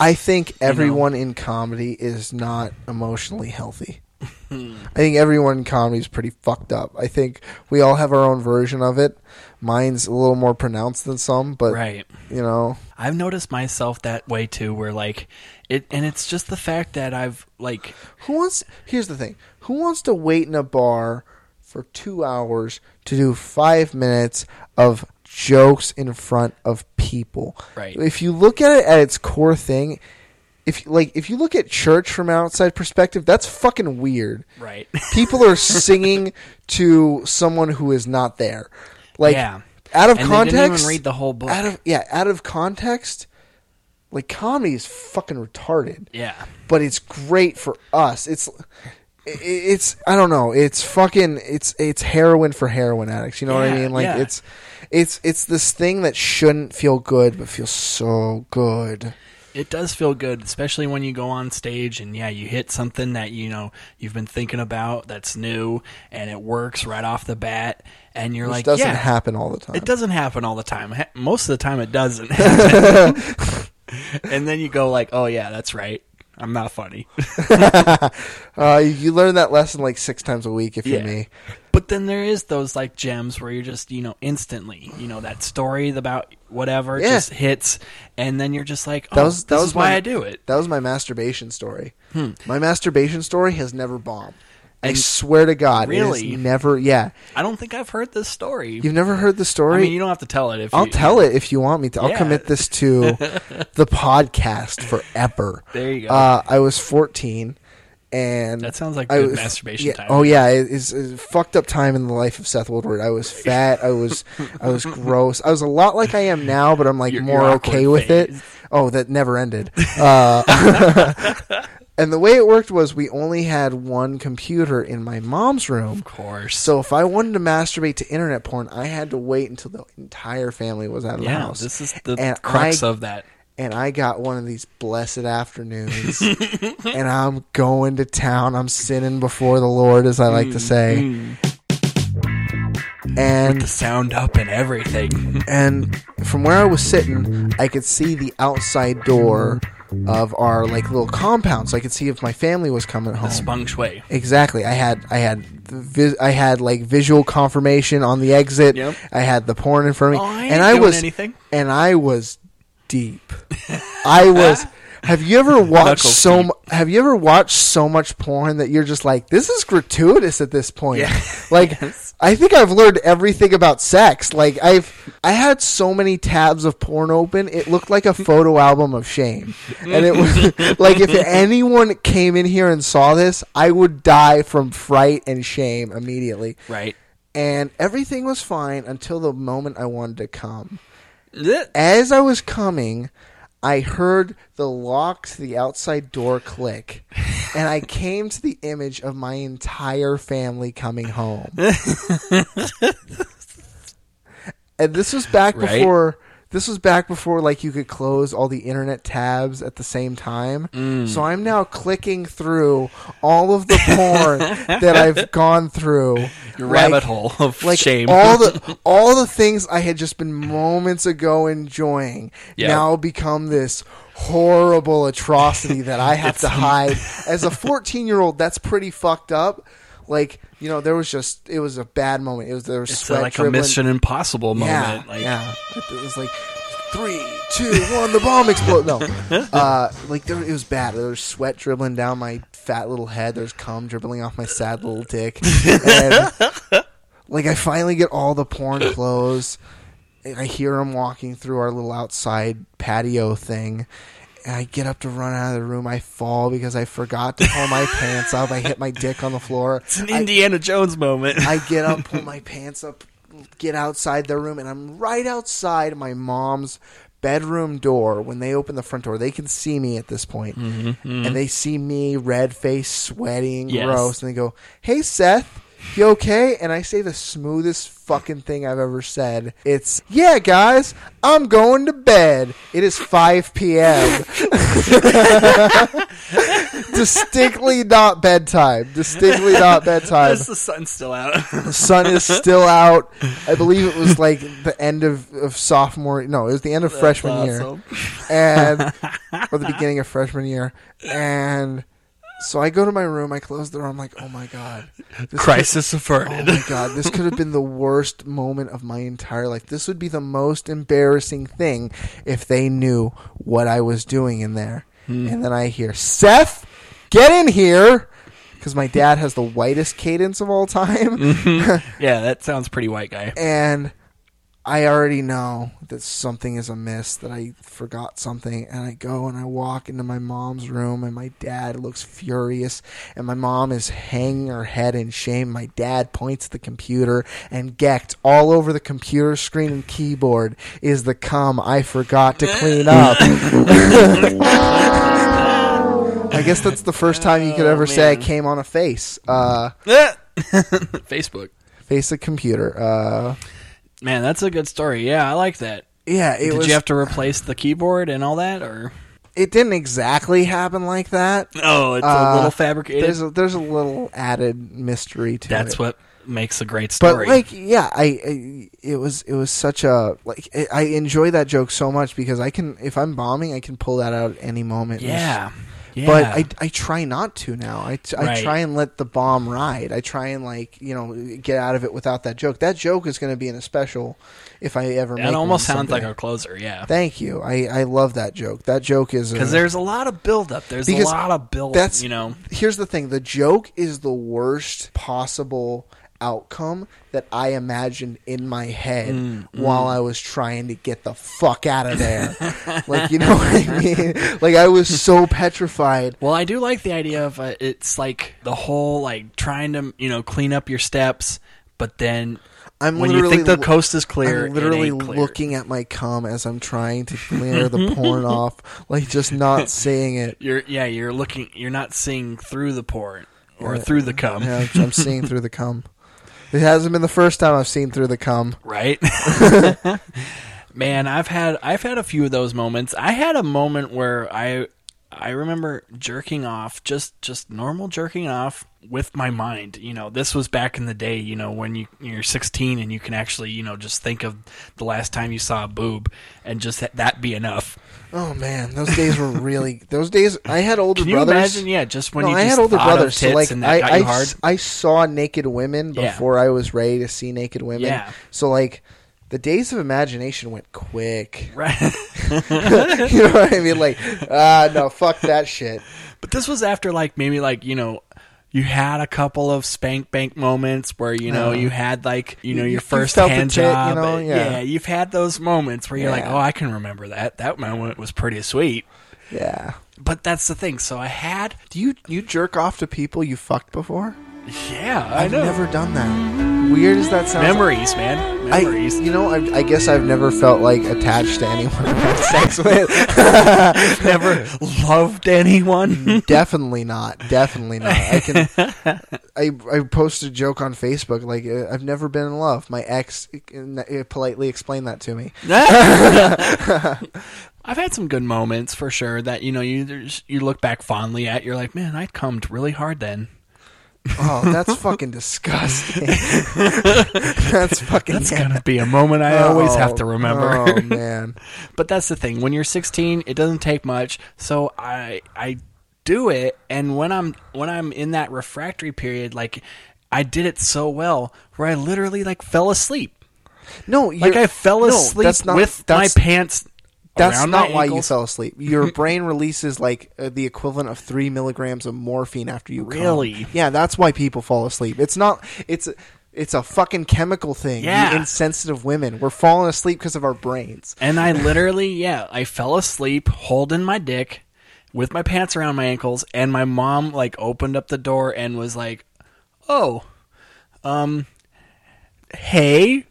I think everyone in comedy is not emotionally healthy. I think everyone in comedy is pretty fucked up. I think we all have our own version of it. Mine's a little more pronounced than some, but Right. you know, I've noticed myself that way too, where like it, and it's just the fact that I've like who wants? Here's the thing: who wants to wait in a bar for two hours to do five minutes of jokes in front of people? Right. If you look at it at its core thing, if like if you look at church from an outside perspective, that's fucking weird. right. People are singing to someone who is not there. Like Yeah. out of And context, read the whole book. Out of yeah, out of context, like comedy is fucking retarded yeah. but it's great for us. It's it's I don't know. It's fucking it's it's heroin for heroin addicts. You know what I mean? Like yeah. it's it's it's this thing that shouldn't feel good but feels so good. It does feel good, especially when you go on stage and yeah, you hit something that you know you've been thinking about that's new and it works right off the bat, and you're Which like, doesn't yeah, happen all the time. It doesn't happen all the time. Most of the time, it doesn't. and then you go like, oh yeah, that's right. I'm not funny. Uh, you, learn that lesson like six times a week if Yeah. you're me. But then there is those like gems where you're just, you know, instantly, you know, that story about whatever Yeah. just hits, and then you're just like, oh, That was that this was is why I do it. That was my masturbation story. Hmm. My masturbation story has never bombed. I swear to God, Really? never. Yeah, I don't think I've heard this story. you've never heard the story. I mean, you don't have to tell it if I'll you, tell it if you want me to. I'll Yeah. commit this to the podcast forever. There you go. Uh, I was 14, and That sounds like I masturbation yeah, time. Oh yeah, it is it's a fucked up time in the life of Seth Woodward. I was fat. I was I was gross. I was a lot like I am now, but I'm like Your- more your okay with it. Oh, that never ended. Uh, and the way it worked was we only had one computer in my mom's room. Of course. So if I wanted to masturbate to internet porn, I had to wait until the entire family was out of the yeah, house. this is the And crux I- of that. and I got one of these blessed afternoons, and I'm going to town. I'm sinning before the Lord, as I like to say. Mm. The sound up and everything. and from where I was sitting, I could see the outside door of our like little compound, so I could see if my family was coming home. Spung shui. Exactly. I had I had vis- I had like visual confirmation on the exit. Yep. I had the porn in front of me, Oh, I and I was anything. and I was deep. I was. Have you ever watched Knuckles so? deep. mu- Have you ever watched so much porn that you're just like, this is gratuitous at this point? Yeah. Like, Yes. I think I've learned everything about sex. Like, I've I had so many tabs of porn open, it looked like a photo album of shame, and it was like if anyone came in here and saw this, I would die from fright and shame immediately. Right. And everything was fine until the moment I wanted to come as I was coming, I heard the lock to the outside door click, and I came to the image of my entire family coming home. and this was back Right. before. This was back before like you could close all the internet tabs at the same time. Mm. So I'm now clicking through all of the porn that I've gone through. Your like- rabbit hole of like shame. all the all the things I had just been moments ago enjoying Yeah. now become this horrible atrocity that I have to hide. As a 14 year old, that's pretty fucked up. Like you know, there was just it was a bad moment. It was there was it's sweat like a. Mission Impossible yeah, moment. Like, yeah. It was like three, two, one. The bomb exploded. No, uh, like there, it was bad. There was sweat dribbling down my fat little head. There's cum dribbling off my sad little dick. And, like I finally get all the porn clothes. and I hear him walking through our little outside patio thing. And I get up to run out of the room. I fall because I forgot to pull my pants up. I hit my dick on the floor. It's an I- Indiana Jones moment. I get up, pull my pants up, get outside the room, and I'm right outside my mom's bedroom door. When they open the front door, they can see me at this point. Mm-hmm. and they see me red faced, sweating, Yes. gross, and they go, "Hey, Seth." You okay? And I say the smoothest fucking thing I've ever said. It's, yeah, guys, I'm going to bed. It is 5 p.m. Distinctly not bedtime. Distinctly not bedtime. Is the sun still out? The sun is still out. I believe it was like the end of, of sophomore. No, it was the end of freshman year, and or the beginning of freshman year. And so I go to my room. I close the door. I'm like, oh my god, this Crisis Could, averted. oh my god, this could have been the worst moment of my entire life. This would be the most embarrassing thing if they knew what I was doing in there. Hmm. And then I hear Seth, get in here. Because my dad has the whitest cadence of all time. Mm-hmm. yeah, that sounds pretty white guy. and I already know that something is amiss, that I forgot something, and I go and I walk into my mom's room, and my dad looks furious, and my mom is hanging her head in shame. My dad points at the computer, and gecked all over the computer screen and keyboard is the cum I forgot to clean up. I guess that's the first time you could ever say I came on a face. Uh, Facebook. face a computer. Uh, Man, that's a good story. Yeah, I like that. yeah, it Did was. you have to replace the keyboard and all that, or it didn't exactly happen like that. oh, it's Uh, a little fabricated? There's a, there's a little added mystery to That's it. That's what makes a great story. But like, yeah, I, I it was it was such a like I- enjoy that joke so much because I can if I'm bombing I can pull that out at any moment. yeah, Yeah. But I, I try not to now. I, t- I Right. try and let the bomb ride. I try and like you know get out of it without that joke. That joke is going to be in a special if I ever. make It almost sounds like someday. a closer, yeah. Thank you. I, I love that joke. That joke is Because there's a lot of buildup. There's a lot of build. that's you know. Here's the thing: the joke is the worst possible outcome that I imagined in my head Mm, while I was trying to get the fuck out of there. like you know what I mean? Like I was so petrified. Well, I do like the idea of uh, it's like the whole like trying to you know clean up your steps, but then I'm when you literally think the coast is clear, I'm it literally clear. looking at my cum as I'm trying to clear the porn off, like just not seeing it. You're yeah, you're looking. You're not seeing through the porn or Yeah. through the cum, Yeah, I'm seeing through the cum. It hasn't been the first time I've seen through the cum. right? Man, I've had I've had a few of those moments. I had a moment where I I remember jerking off, just just normal jerking off with my mind. You know, this was back in the day. You know, when you you're 16 and you can actually you know just think of the last time you saw a boob and just that, that be enough. Oh man, those days were really. Those days, I had older Can you brothers. imagine? Yeah, just when no, you I had older brothers, so like I, I, I saw naked women Yeah. before I was ready to see naked women. Yeah. So like, the days of imagination went quick. Right. you know what I mean? Like, ah, no, fuck that shit. But this was after like maybe like you know you had a couple of spank bank moments where you know Uh, you had like you know you- your you first hand tit, you know, and- yeah. you've had those moments where you're like, oh, I can remember that. That moment was pretty sweet. Yeah. But that's the thing. So I had, Do you you jerk off to people you fucked before? yeah, I I've never done that. Weird as that sounds. memories, man, I, memories. you know, I, I guess I've never felt like attached to anyone I've had sex with. never loved anyone. Definitely not. Definitely not. I can. I I posted a joke on Facebook like uh, I've never been in love. My ex uh, politely explained that to me. I've had some good moments for sure that you know you you look back fondly at. You're like, man, I cummed really hard then. Oh, that's fucking disgusting. that's fucking. That's gonna be a moment I always have to oh, remember. Oh man. But that's the thing. When you're 16, it doesn't take much. So I I do it, and when I'm when I'm in that refractory period, like I did it so well, where I literally like fell asleep. No, Like I fell no, asleep that's not- with my pants. That's not why you fell asleep. Your brain releases like uh, the equivalent of three milligrams of morphine after you come. Really? Yeah, that's why people fall asleep. It's not. It's it's a fucking chemical thing. Yeah. You insensitive women. We're falling asleep because of our brains. And I literally, yeah, I fell asleep holding my dick with my pants around my ankles, and my mom like opened up the door and was like, "Oh, um, hey."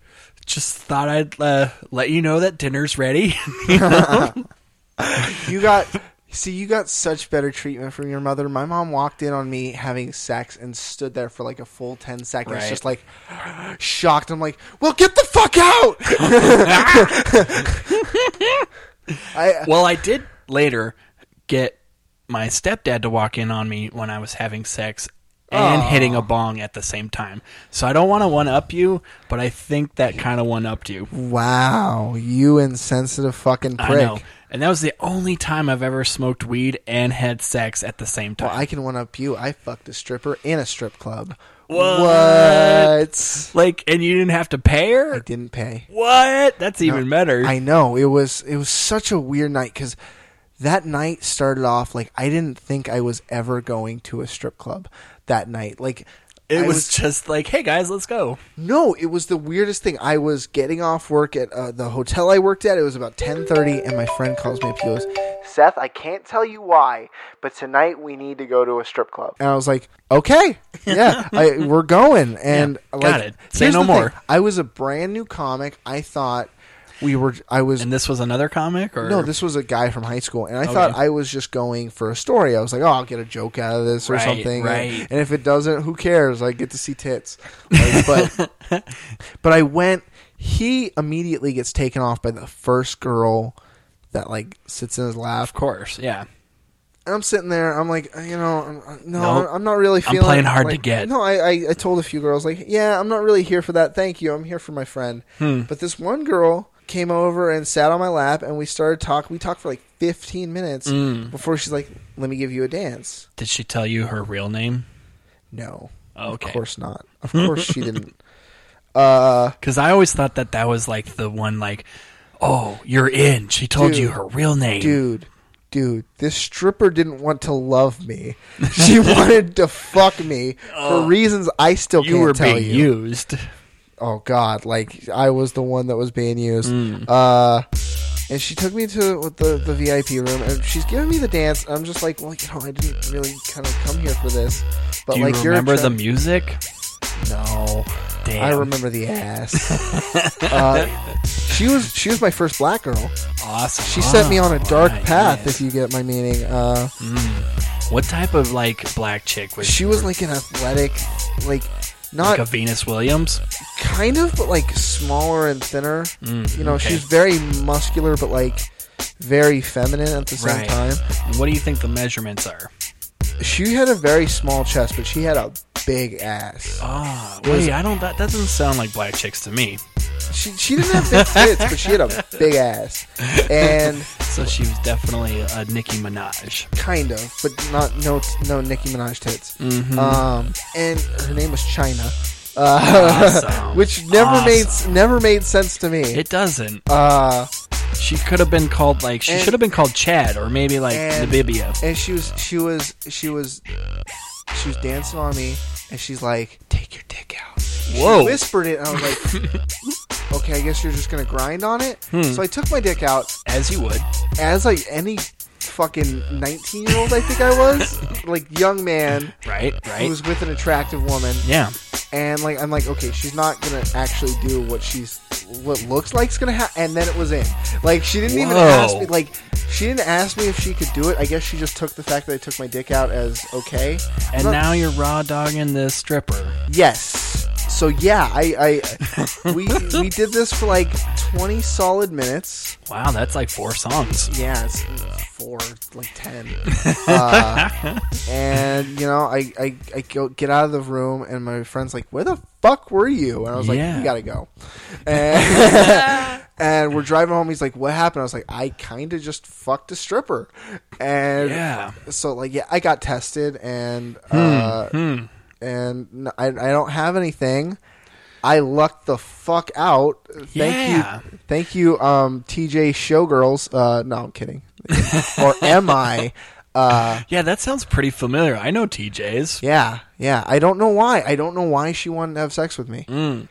Just thought I'd uh, let you know that dinner's ready. You got. See, you got such better treatment from your mother. My mom walked in on me having sex and stood there for like a full 10 seconds, Right. just like shocked. I'm like, well, get the fuck out! I, Well, I did later get my stepdad to walk in on me when I was having sex and Aw. hitting a bong at the same time. So I don't want to one up you, but I think that kind of one upped you. wow, you insensitive fucking prick. I know. And that was the only time I've ever smoked weed and had sex at the same time. Well, I can one up you. I fucked a stripper in a strip club. What? What? like, and you didn't have to pay her? I didn't pay. What? That's even better. I know it was it was such a weird night because that night started off like I didn't think I was ever going to a strip club that night. Like it I was, just like, hey guys, let's go. no, it was the weirdest thing. I was getting off work at uh, the hotel I worked at. It was about ten thirty, and my friend calls me up. He goes, "Seth, I can't tell you why, but tonight we need to go to a strip club." And I was like, "Okay, yeah, I, we're going." And Yeah, like, got it. Say no the thing. more. I was a brand new comic. I thought we were. I was And this was another comic, or no, this was a guy from high school, and I thought I was just going for a story. I was like, "Oh, I'll get a joke out of this or Right, something." right. And if it doesn't, who cares? I get to see tits. Like, but but I went. He immediately gets taken off by the first girl that like sits in his lap, of course, yeah. I'm sitting there. I'm like, you know, I'm, no, Nope. I'm not really feeling. I'm playing hard to get. No, I, I I told a few girls like, yeah, I'm not really here for that. Thank you. I'm here for my friend. Hmm. But this one girl came over and sat on my lap, and we started talking. We talked for like 15 minutes Mm. before she's like, "Let me give you a dance." Did she tell you her real name? No, Okay. of course not. Of course she didn't. Uh, Because I always thought that that was like the one, like, oh, you're in. She told you Dude. her real name. dude, dude, this stripper didn't want to love me. She wanted to fuck me for reasons I still Oh. you can't were tell being you. used. Oh god like i was the one that was being used Mm. uh and she took me to the the vip room and she's giving me the dance i'm just like well you know i didn't really kind of come here for this but Do you like remember you're the music? no Damn. i remember the ass uh, she was she was my first black girl Awesome. she set me on a dark Alright, path nice. if you get my meaning uh What type of like black chick was she was like an athletic like not like a Venus Williams? Kind of but like smaller and thinner Mm, you know okay. she's very muscular but like very feminine at the same Right. time What do you think the measurements are? she had a very small chest but she had a big ass Oh, was- wait, I don't. That doesn't sound like black chicks to me. she, she didn't have big tits but she had a big ass and So she was definitely a Nicki Minaj. kind of but not no no nicki minaj tits Mhm. um and her name was china uh, Awesome. which never Awesome. made never made sense to me It doesn't. uh She could have been called like she And- should have been called Chad or maybe like and- Namibia. and she was she was she was she was dancing on me and she's like take your dick out Whoa. she whispered it and i was like okay i guess you're just gonna grind on it Hmm. so i took my dick out As you would. as like any fucking 19 year old i think i was like young man Right. who Right. was with an attractive woman yeah. and like i'm like okay she's not gonna actually do what she's what looks like's gonna happen and then it was in like she didn't even Whoa. ask me like she didn't ask me if she could do it i guess she just took the fact that i took my dick out as okay And Not- now you're raw dogging the stripper. yes so yeah i i we we did this for like 20 solid minutes Wow, that's like four songs. yeah it's four like 10 uh, and you know I, I i go get out of the room and my friend's like where the fuck were you and i was like Yeah. we gotta go and, and we're driving home he's like what happened i was like i kind of just fucked a stripper and Yeah. so like yeah i got tested and uh Hmm. And I, I don't have anything i lucked the fuck out thank Yeah. you thank you um tj showgirls uh no i'm kidding or am i uh Yeah, that sounds pretty familiar. I know TJ's. yeah yeah i don't know why i don't know why she wanted to have sex with me Mm.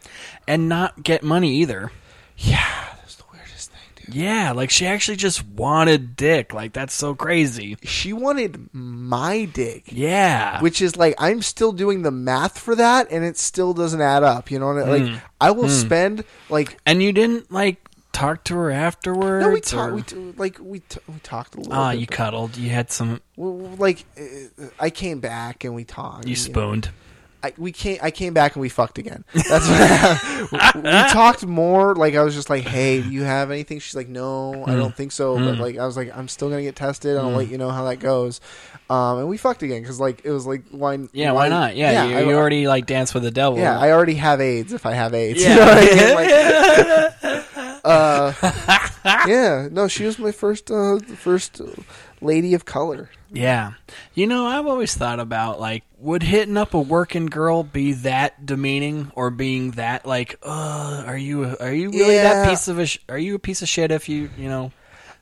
And not get money either. yeah that's the weirdest thing dude Yeah, like she actually just wanted dick. Like that's so crazy. she wanted my dick Yeah. which is like I'm still doing the math for that, and it still doesn't add up. You know, what I- Hmm. like I will spend like and you didn't like talk to her afterwards. no, we talked, we t- like we t- we talked a little. Ah, bit, you cuddled. You had some. well, like uh, I came back and we talked. You know. I, we came. I came back and we fucked again. That's what we, we talked more. Like I was just like, "Hey, do you have anything?" She's like, "No, I don't think so." But like I was like, "I'm still gonna get tested. I'll let you know how that goes." Um, and we fucked again because like it was like why? Yeah, why not? Yeah, you, I- you already like danced with the devil. Yeah, I already have AIDS if I have AIDS. Yeah. You know what I mean? Like, uh, yeah, no, she was my first, uh, first lady of color. Yeah. You know, I've always thought about like, would hitting up a working girl be that demeaning, or being that like, uh, are you are you really that piece of a sh- are you a piece of shit if you you know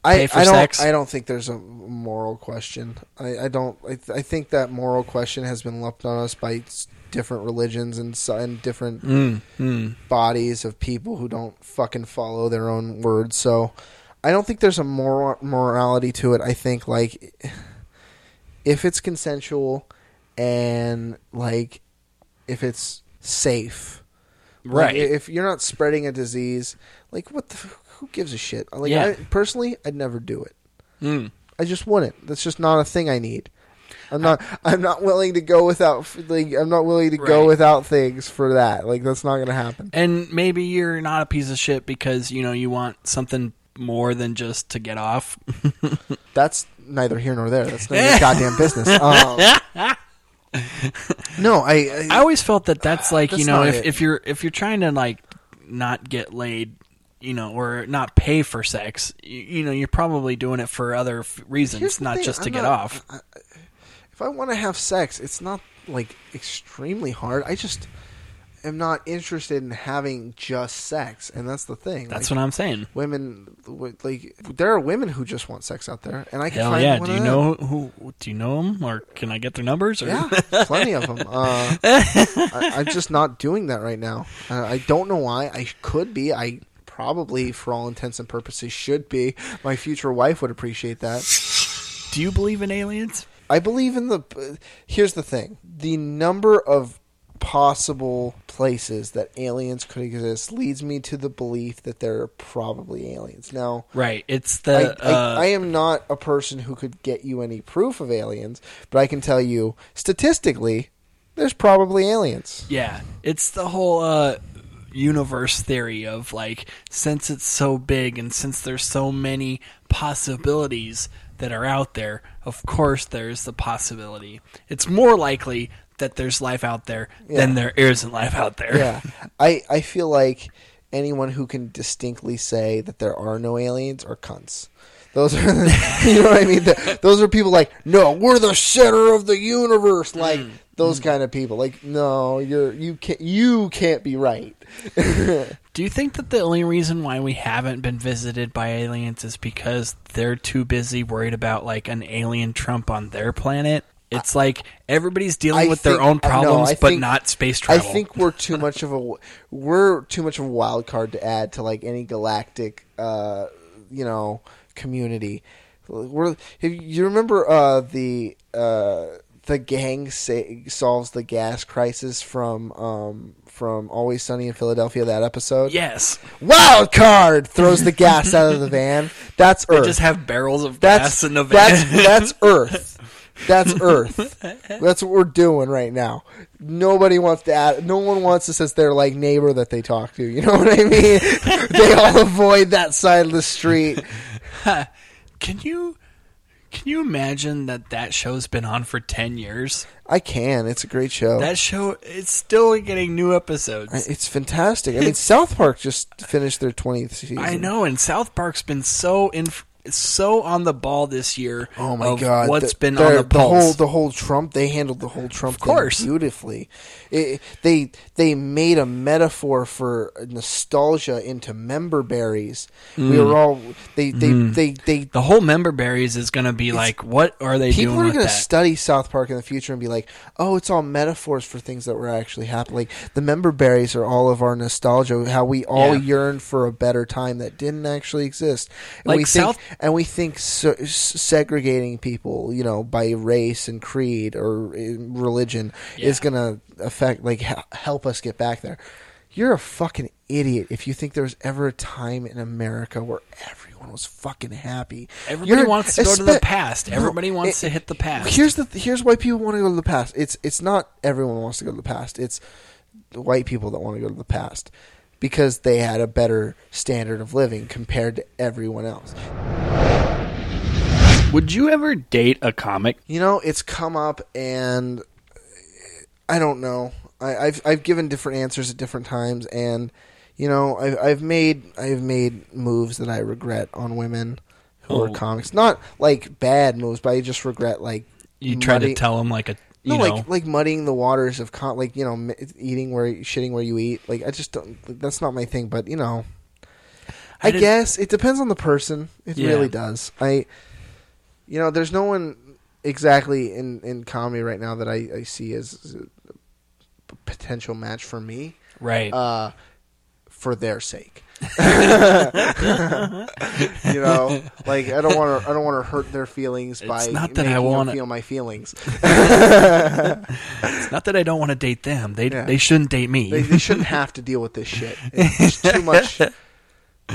I, pay for I don't, sex? I don't think there's a moral question. I, I don't. I, th- I think that moral question has been lumped on us by different religions and, and different Mm, mm. bodies of people who don't fucking follow their own words. So I don't think there's a moral morality to it. I think like if it's consensual and like if it's safe, Like, right? if you're not spreading a disease, like what the who gives a shit? Like Yeah. I, personally, I'd never do it. Mm. I just wouldn't. That's just not a thing I need. I'm not. I'm not willing to go without. Like, I'm not willing to go without things for that. Like that's not going to happen. And maybe you're not a piece of shit because you know you want something more than just to get off. That's neither here nor there. That's none of your goddamn business. Um, no, I. I, I always felt that that's like That's you know if, it. if you're if you're trying to like not get laid you know, or not pay for sex, you, you know, you're probably doing it for other f- reasons, not thing, just to I'm get not- off. if I want to have sex, it's not like extremely hard. I just am not interested in having just sex, and that's the thing. That's like, what I'm saying. women like. There are women who just want sex out there, and I can Hell find yeah! one Do you know them. who? Do you know them, or can I get their numbers? Or? Yeah, plenty of them. Uh, I, I'm just not doing that right now. Uh, I don't know why. I could be. I probably, for all intents and purposes, should be. My future wife would appreciate that. Do you believe in aliens? I believe in the. Here's the thing: the number of possible places that aliens could exist leads me to the belief that there are probably aliens. Now, Right. It's the. I, uh, I am not a person who could get you any proof of aliens, but I can tell you statistically, there's probably aliens. Yeah, it's the whole uh, universe theory of like since it's so big and since there's so many possibilities that are out there, of course there's the possibility. It's more likely that there's life out there than Yeah. there isn't life out there. Yeah, I I feel like anyone who can distinctly say that there are no aliens are cunts. Those are, you know what I mean. The- those are people like, no, we're the center of the universe. Like Mm. those kind of people. Like, no, you're you can't you can't be right. Do you think that the only reason why we haven't been visited by aliens is because they're too busy worried about like an alien Trump on their planet? It's like everybody's dealing I with their own problems, I but think- not space travel. I think we're too much of a we're too much of a wild card to add to like any galactic, uh, you know, community. We're you remember uh, the uh, the gang sa- solves the gas crisis from um, from Always Sunny in Philadelphia that episode. yes, Wild card throws the gas out of the van. That's they Earth. just have barrels of That's gas in the van. that's that's Earth. That's Earth. That's what we're doing right now. Nobody wants to add. No one wants us as their like neighbor that they talk to. You know what I mean? they all avoid that side of the street. Can you can you imagine that that show's been on for ten years? I can. It's a great show. That show it's still getting new episodes. it's fantastic. I mean, South Park just finished their twentieth season. I know, and South Park's been so in so on the ball this year. Oh my god! What's The- been the, on the pulse? whole the whole Trump? They handled the whole Trump Of course. thing beautifully. It, they they made a metaphor for nostalgia into member berries. Mm. We were all they they they they. the whole member berries is going to be like, what are they People doing are going to study South Park in the future and be like, "Oh, it's all metaphors for things that were actually happening." Like the member berries are all of our nostalgia, how we all Yeah. yearn for a better time that didn't actually exist. And Like we think, South- and we think so, segregating people, you know, by race and creed or uh, religion is going to affect, like, help us get back there. You're a fucking idiot if you think there was ever a time in America where everyone was fucking happy. Everybody You're- wants to go to the past. Everybody wants it- to hit the past. Here's the here's why people want to go to the past. It's it's not everyone wants to go to the past. It's the white people that want to go to the past because they had a better standard of living compared to everyone else. Would you ever date a comic? You know, it's come up and I don't know. I, I've I've given different answers at different times, and you know, I've I've made I've made moves that I regret on women who are Oh. comics. Not like bad moves, but I just regret like You try to tell them like a you no, know like like muddying the waters of con- like you know eating where shitting where you eat. Like I just don't. That's not my thing. But you know, I, I guess it depends on the person. It Yeah. really does. I, you know, there's no one exactly in in comedy right now that I, I see as a potential match for me. right. Uh, for their sake. you know, like I don't want to. I don't want to hurt their feelings by not that I them wanna- feel my feelings. it's not that I don't want to date them. They Yeah. they shouldn't date me. They, they shouldn't have to deal with this shit. It's too much. You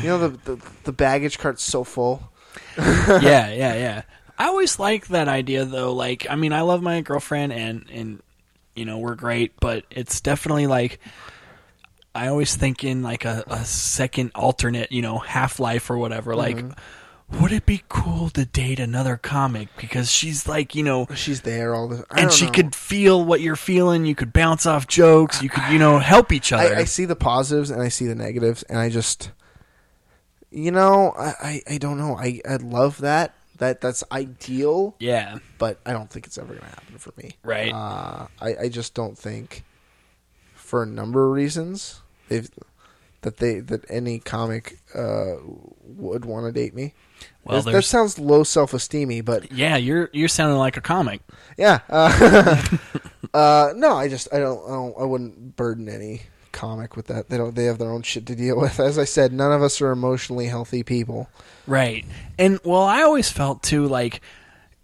know the, the the baggage cart's so full. yeah, yeah, yeah. I always like that idea though. Like, I mean, I love my girlfriend and and you know we're great, but it's definitely like I always think in like a, a second alternate, you know, half life or whatever. Like, Mm-hmm. would it be cool to date another comic because she's like, you know. She's there all the. And she know. could feel what you're feeling. You could bounce off jokes. You could, you know, help each other. I, I see the positives and I see the negatives, and I just You know, I, I, I don't know. I, I love that. That that's ideal, Yeah. but I don't think it's ever gonna happen for me. Right. Uh, I, I just don't think, for a number of reasons, they've that they that any comic uh, would want to date me. Well, That- that sounds low self esteemy, but Yeah, you're you're sounding like a comic. yeah. Uh, uh, no, I just I don't, I don't I wouldn't burden any comic with that. They don't. They have their own shit to deal with. As I said, none of us are emotionally healthy people. Right. And well, I always felt too like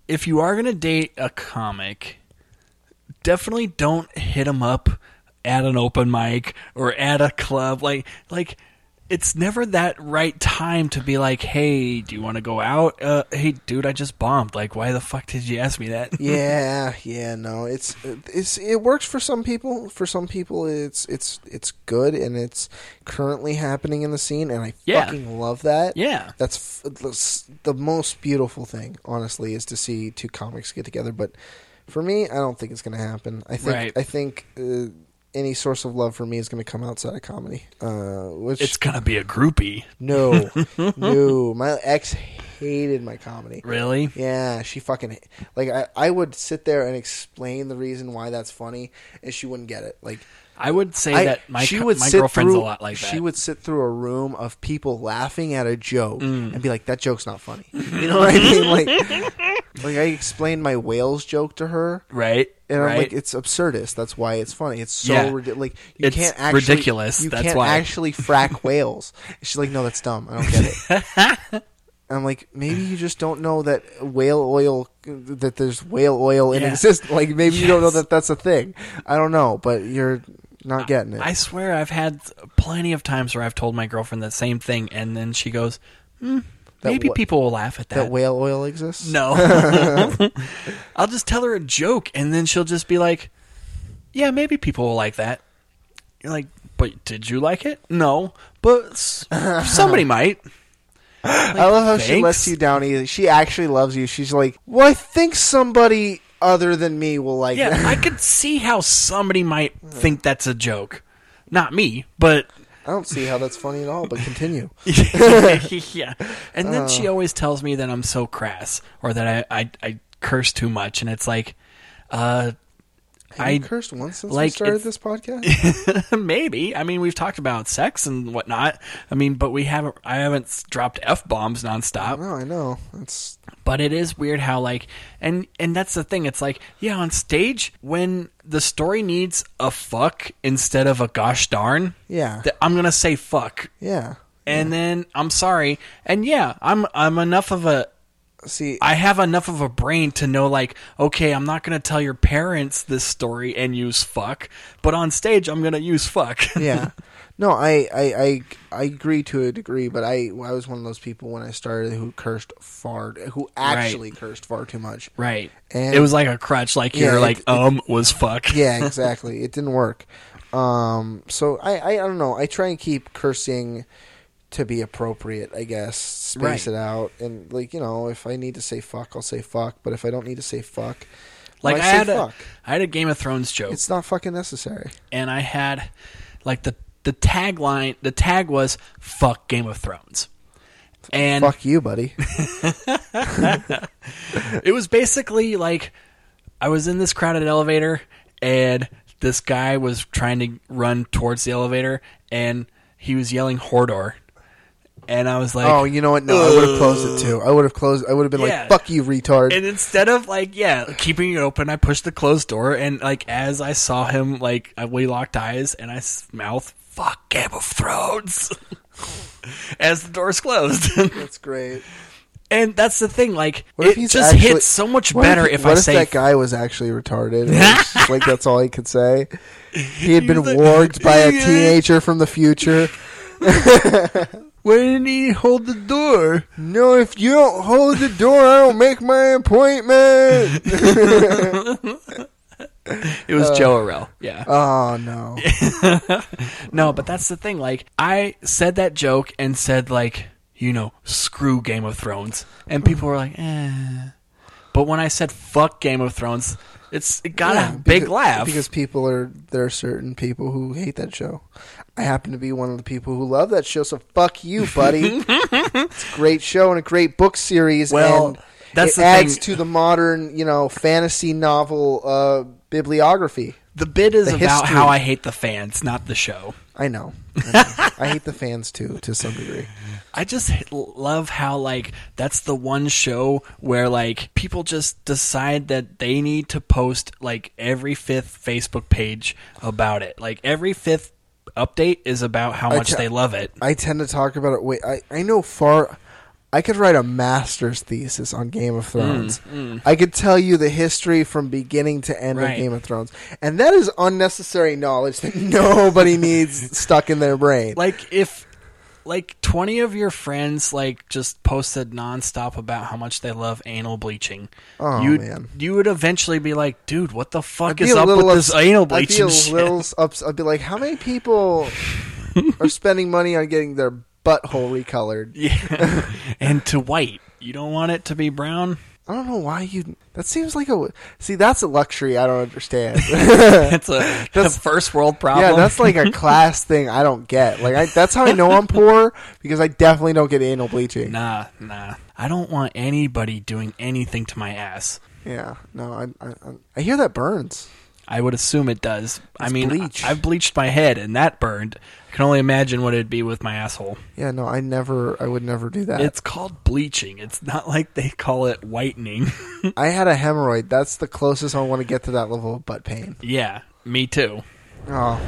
if you are going to date a comic, definitely don't hit them up at an open mic or at a club like like it's never that right time to be like, "Hey, do you want to go out?" Uh, "Hey, dude, I just bombed. Like, why the fuck did you ask me that?" yeah, yeah, no, it's it's it works for some people. For some people, it's it's it's good, and it's currently happening in the scene, and I Yeah. fucking love that. Yeah. that's f- the most beautiful thing, honestly, is to see two comics get together. But for me, I don't think it's going to happen. I think Right. I think uh, any source of love for me is going to come outside of comedy. Uh, which It's going to be a groupie. no, no, my ex hated my comedy. Really? Yeah, she fucking like I, I would sit there and explain the reason why that's funny, and she wouldn't get it. Like I would say I, that my co- would my sit girlfriend's through, a lot like that. She would sit through a room of people laughing at a joke Mm. and be like, "That joke's not funny." You know what I mean? Like, like I explained my whales joke to her, right? And right? I'm like, "It's absurdist. That's why it's funny. It's so Yeah. ridiculous. Like, you It's can't actually ridiculous, You that's can't why." actually frack whales." She's like, "No, that's dumb. I don't get it." I'm like, maybe you just don't know that whale oil, that there's whale oil in Yeah. existence. Like, maybe you don't know that that's a thing. I don't know, but you're not getting it. I swear I've had plenty of times where I've told my girlfriend the same thing, and then she goes, hmm, That maybe wha- people will laugh at that. that whale oil exists? no. I'll just tell her a joke, and then she'll just be like, yeah, maybe people will like that. You're like, but did you like it? No, but s- somebody might. I love how she thanks. lets you down easy. She actually loves you. She's like, well, I think somebody other than me will like Yeah. I could see how somebody might think that's a joke. Not me, but I don't see how that's funny at all, but continue. yeah. And then she Uh. always tells me that I'm so crass or that I, I, I curse too much. And it's like, uh, Have I you cursed once since we started this podcast? maybe. I mean, we've talked about sex and whatnot. I mean, but we haven't, I haven't dropped F bombs nonstop. no, I know. It's But it is weird how like, and, and that's the thing. It's like, yeah, on stage, when the story needs a fuck instead of a gosh darn, yeah, th- I'm going to say fuck. yeah. And then I'm sorry. And yeah, I'm, I'm enough of a, See, I have enough of a brain to know, like, okay, I'm not going to tell your parents this story and use fuck, but on stage, I'm going to use fuck. yeah. No, I, I, I, I agree to a degree, but I, I was one of those people when I started who cursed far, who actually cursed far too much. right. And- it was like a crutch, like Yeah, your, it- like, it- um was fuck. yeah, exactly. It didn't work. Um, so I, I, I don't know. I try and keep cursing to be appropriate. I guess space Right. it out, and like you know, if I need to say fuck, I'll say fuck. But if I don't need to say fuck, Like, I say had, a, fuck? I had a Game of Thrones joke, It's not fucking necessary. and I had, like, the, the tagline, the tag was, fuck Game of Thrones. And fuck you, buddy. it was basically like I was in this crowded elevator and this guy was trying to run towards the elevator and he was yelling Hodor. And I was like, oh, you know what? No, I would have closed it too. I would have closed. I would have been Yeah. like, "Fuck you, retard." and instead of like, yeah, keeping it open, I pushed the closed door and like as I saw him, like I- we locked eyes and I s- mouth, fuck Game of Thrones. as the doors closed. That's great. and that's the thing, like it just actually- hits so much What better if, what I if say that guy was actually retarded? and it's just like that's all he could say. He had been warned by a teenager from the future. Why didn't he hold the door? No, if you don't hold the door, I don't make my appointment. It was Joe Arell. Yeah. oh no. no, but that's the thing. Like, I said that joke and said, like, you know, screw Game of Thrones. And people were like, eh. But when I said fuck Game of Thrones, It's it got Yeah, a big because- laugh. because people are there are certain people who hate that show. I happen to be one of the people who love that show, so fuck you, buddy. it's a great show and a great book series. Well, and that's it adds thing. to the modern, you know, fantasy novel uh, bibliography. The bit is the about history. how I hate the fans, not the show. I know. I, know. I hate the fans too, to some degree. I just love how like that's the one show where like people just decide that they need to post like every fifth Facebook page about it. Like every fifth update is about how much te- they love it. I tend to talk about it. Wait, I, I know far. I could write a master's thesis on Game of mm, Thrones. Mm. I could tell you the history from beginning to end Right. of Game of Thrones, and that is unnecessary knowledge that nobody needs stuck in their brain. Like if like 20 of your friends like just posted nonstop about how much they love anal bleaching. Oh, you man. you would eventually be like, "Dude, what the fuck is up with little this ups- anal I'd be bleaching a shit?" little ups- I'd be like, how many people are spending money on getting their butthole recolored? Yeah. and to white. You don't want it to be brown? I don't know why you. That seems like a. See, that's a luxury I don't understand. It's a, a first world problem. Yeah, that's like a class thing I don't get. Like I, that's how I know I'm poor because I definitely don't get anal bleaching. Nah, nah. I don't want anybody doing anything to my ass. Yeah, no, I, I- I hear that burns. I would assume it does. I mean, bleach. I've bleached my head and that burned. I can only imagine what it'd be with my asshole. Yeah, no, I never, I would never do that. It's called bleaching. It's not like they call it whitening. I had a hemorrhoid. That's the closest I want to get to that level of butt pain. yeah, me too. Oh.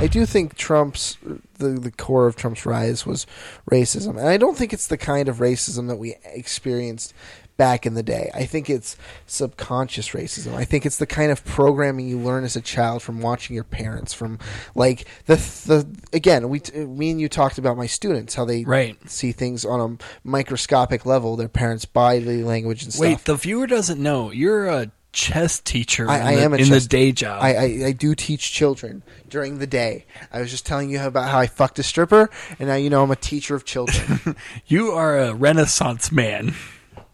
I do think Trump's the the core of Trump's rise was racism, and I don't think it's the kind of racism that we experienced back in the day. I think it's subconscious racism. I think it's the kind of programming you learn as a child from watching your parents. From like the the again, we me and you talked about my students how they Right. see things on a microscopic level. Their parents body language and stuff. Wait, the viewer doesn't know. You're a chess teacher I, in, I the, am a in chess- the day job. I, I, I do teach children during the day. I was just telling you about how I fucked a stripper, and now you know I'm a teacher of children. you are a renaissance man.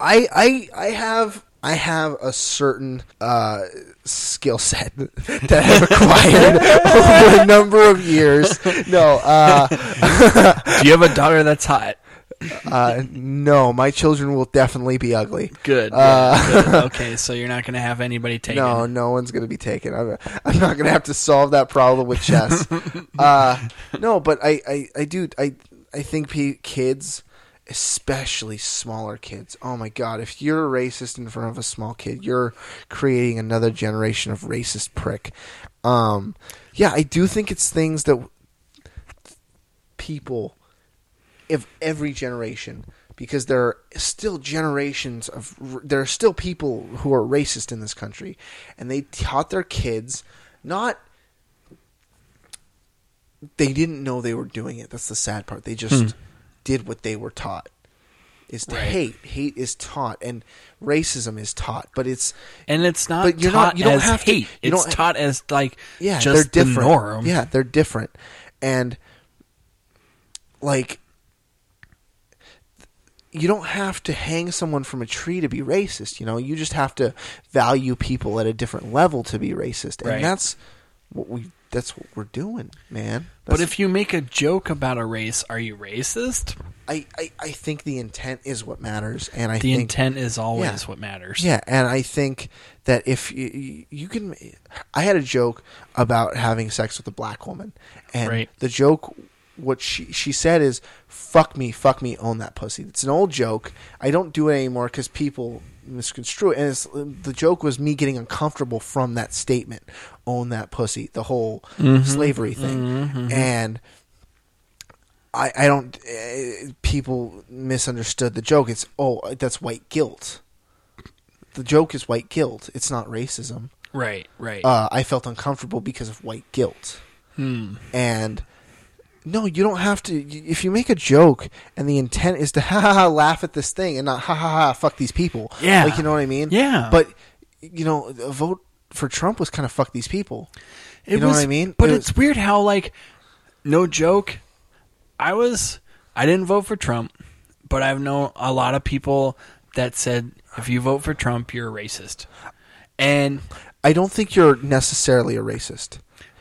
I, I I have I have a certain uh, skill set that I've acquired over a number of years. No, uh, Do you have a daughter that's hot? uh, no, my children will definitely be ugly. Good. Uh, yeah, good. Okay, so you're not going to have anybody taken. No, no one's going to be taken. I'm, I'm not going to have to solve that problem with chess. uh, no, but I, I, I do. I, I think pe- kids, especially smaller kids. Oh my god! If you're a racist in front of a small kid, you're creating another generation of racist prick. Um, yeah, I do think it's things that people of every generation because there are still generations of there are still people who are racist in this country and they taught their kids not they didn't know they were doing it that's the sad part they just did what they were taught. Is to Right. hate. Hate is taught and racism is taught but it's And it's not But you're taught not- you don't have to- you it's don't- taught as like yeah they're the different. norm. yeah they're different. And like you don't have to hang someone from a tree to be racist you know? You just have to value people at a different level to be racist. And Right. that's what we that's what we're doing man But if you make a joke about a race, are you racist? I, I i think the intent is what matters and i The think intent is always Yeah. what matters. Yeah, and I think that if you, you can, I had a joke about having sex with a black woman, and Right. the joke, what she she said is, "Fuck me, fuck me, own that pussy." It's an old joke. I don't do it anymore because people misconstrue it. And it's, the joke was me getting uncomfortable from that statement, "Own that pussy," the whole slavery thing, and. I, I don't. Uh, people misunderstood the joke. It's oh, that's white guilt. The joke is white guilt. It's not racism. Right, right. Uh, I felt uncomfortable because of white guilt. Hmm. And no, you don't have to. If you make a joke and the intent is to ha ha ha laugh at this thing and not ha ha ha fuck these people. Yeah. like you know what I mean. Yeah. But you know, a vote for Trump was kind of fuck these people. It you know was, what I mean? But It it's was- weird how like no joke. I was I didn't vote for Trump, but I've known a lot of people that said if you vote for Trump, you're a racist. And I don't think you're necessarily a racist.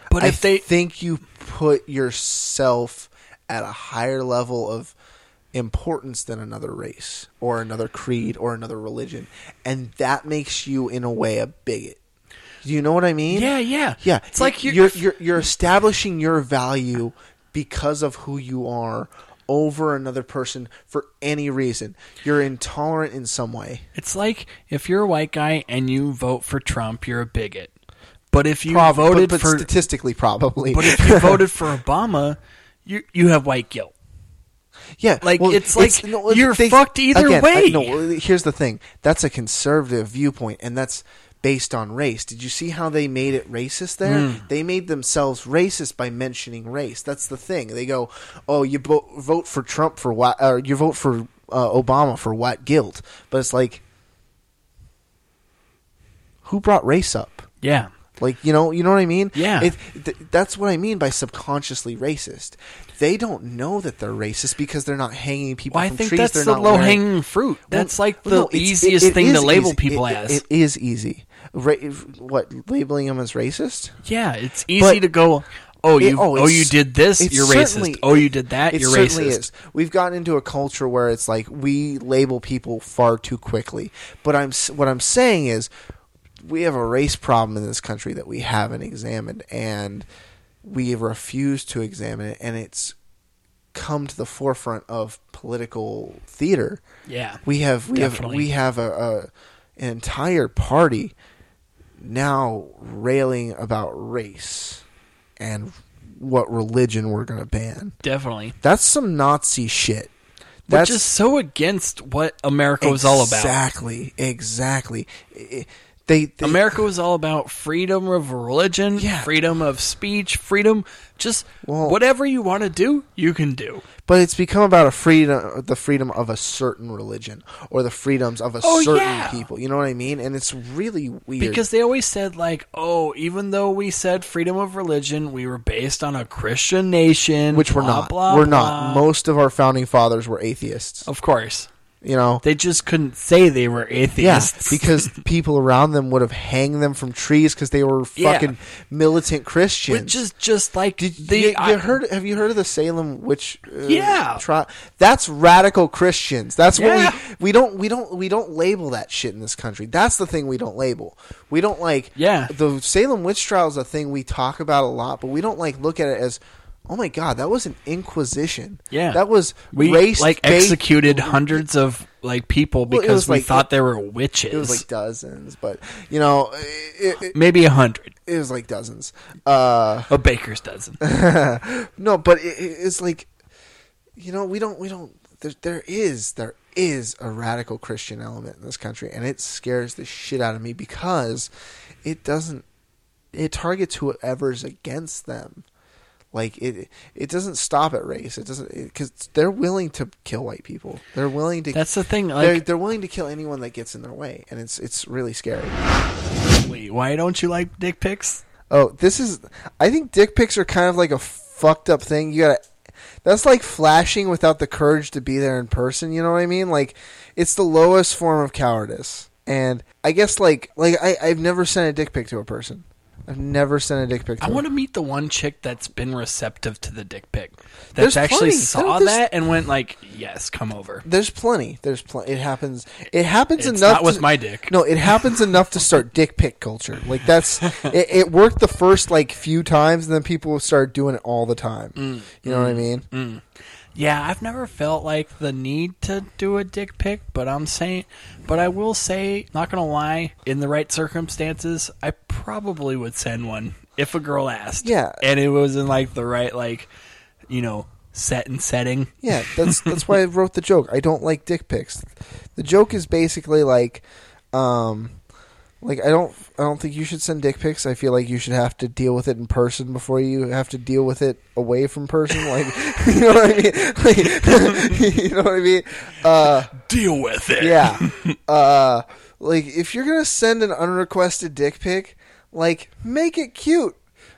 But I if they think you put yourself at a higher level of importance than another race or another creed or another religion, and that makes you, in a way, a bigot. Do you know what I mean? yeah, yeah, Yeah, it's like you're, you're you're you're establishing your value because of who you are over another person for any reason. You're intolerant in some way. It's like if you're a white guy and you vote for Trump, you're a bigot. But if you Prob- voted but, but for statistically, probably. but if you voted for Obama, you you have white guilt. yeah, like, it's like no, you're fucked either again, way. I- no, here's the thing. That's a conservative viewpoint, and that's based on race. Did you see how they made it racist there? Hmm. They made themselves racist by mentioning race. That's the thing. They go, "Oh, you bo- vote for Trump for what? Or you vote for uh, Obama for what guilt?" But it's like, who brought race up? Yeah. Like you know, you know what I mean? Yeah. It, th- that's what I mean by subconsciously racist. They don't know that they're racist because they're not hanging people Well, I think trees. that's they're the not low wearing- hanging fruit. That's Well, like the no, easiest it- it thing to label easy. people as. It is easy. Ra- what labeling them as racist? yeah, it's easy But- to go. Oh, you oh, oh, you did this, you're racist. Oh, you did that, It you're certainly racist. is. We've gotten into a culture where it's like we label people far too quickly. But I'm what I'm saying is we have a race problem in this country that we haven't examined, and we refuse to examine it, and it's come to the forefront of political theater. Yeah, We have we Definitely. have we have a, a an entire party now railing about race and what religion we're going to ban. definitely. That's some Nazi shit. Which That's is so against what America was all about. Exactly, exactly. They, they America was all about freedom of religion, Yeah. freedom of speech, freedom. Just Well- whatever you want to do, you can do. but it's become about a freedom, the freedom of a certain religion or the freedoms of a Oh, certain yeah. people. You know what I mean? And it's really weird Because they always said like, oh, even though we said freedom of religion, we were based on a Christian nation, which we're not. blah, we're blah. not. Most of our founding fathers were atheists. Of course, You know, they just couldn't say they were Yeah, atheists. because people around them would have hanged them from trees because they were Yeah. fucking militant Christians. which is just like Did you I- heard? Have you heard of the Salem witch? Uh, Yeah. tri- that's radical Christians. That's Yeah. what we we don't we don't we don't label that shit in this country. That's the thing we don't label. We don't like. Yeah. the Salem witch trial is a thing we talk about a lot, but we don't like look at it as. Oh my God, that was an inquisition. Yeah. that was we race like executed hundreds of like people Well, because we like- thought they were witches. It was like dozens, but you know, it, it, maybe a hundred, it was like dozens. Uh, a baker's dozen. no, but it, it- it's like, you know, we don't, we don't. There, there is, there is a radical Christian element in this country, and it scares the shit out of me because it doesn't. It targets whoever's against them. Like it, it doesn't stop at race. It doesn't because they're willing to kill white people. They're willing to. That's the thing. they're, they're willing to kill anyone that gets in their way, and it's it's really scary. wait, why don't you like dick pics? Oh, this is. I think dick pics are kind of like a fucked up thing. You gotta. That's like flashing without the courage to be there in person. You know what I mean? Like, it's the lowest form of cowardice. And I guess like like I I've never sent a dick pic to a person. I've never sent a dick pic. To I want to meet the one chick that's been receptive to the dick pic. That's There's actually plenty. saw There- there's- that and went like, "Yes, come over." There's plenty. There's plenty. It happens. It happens It's enough. not with to- my dick. No, it happens enough to start dick pic culture. Like that's it, it. worked the first like few times, and then people started doing it all the time. Mm. you know what I mean? Yeah, I've never felt like the need to do a dick pic, but I'm saying, but I will say, not gonna lie, in the right circumstances, I probably would send one if a girl asked. Yeah. and it was in like the right, like, you know, set and setting. Yeah, that's that's why I wrote the joke. I don't like dick pics. The joke is basically like, um, like I don't I don't think you should send dick pics. I feel like you should have to deal with it in person before you have to deal with it away from person. Like, you know what I mean? Like, you know what I mean? Uh, Deal with it. yeah. Uh, like if you're gonna send an unrequested dick pic, like make it cute,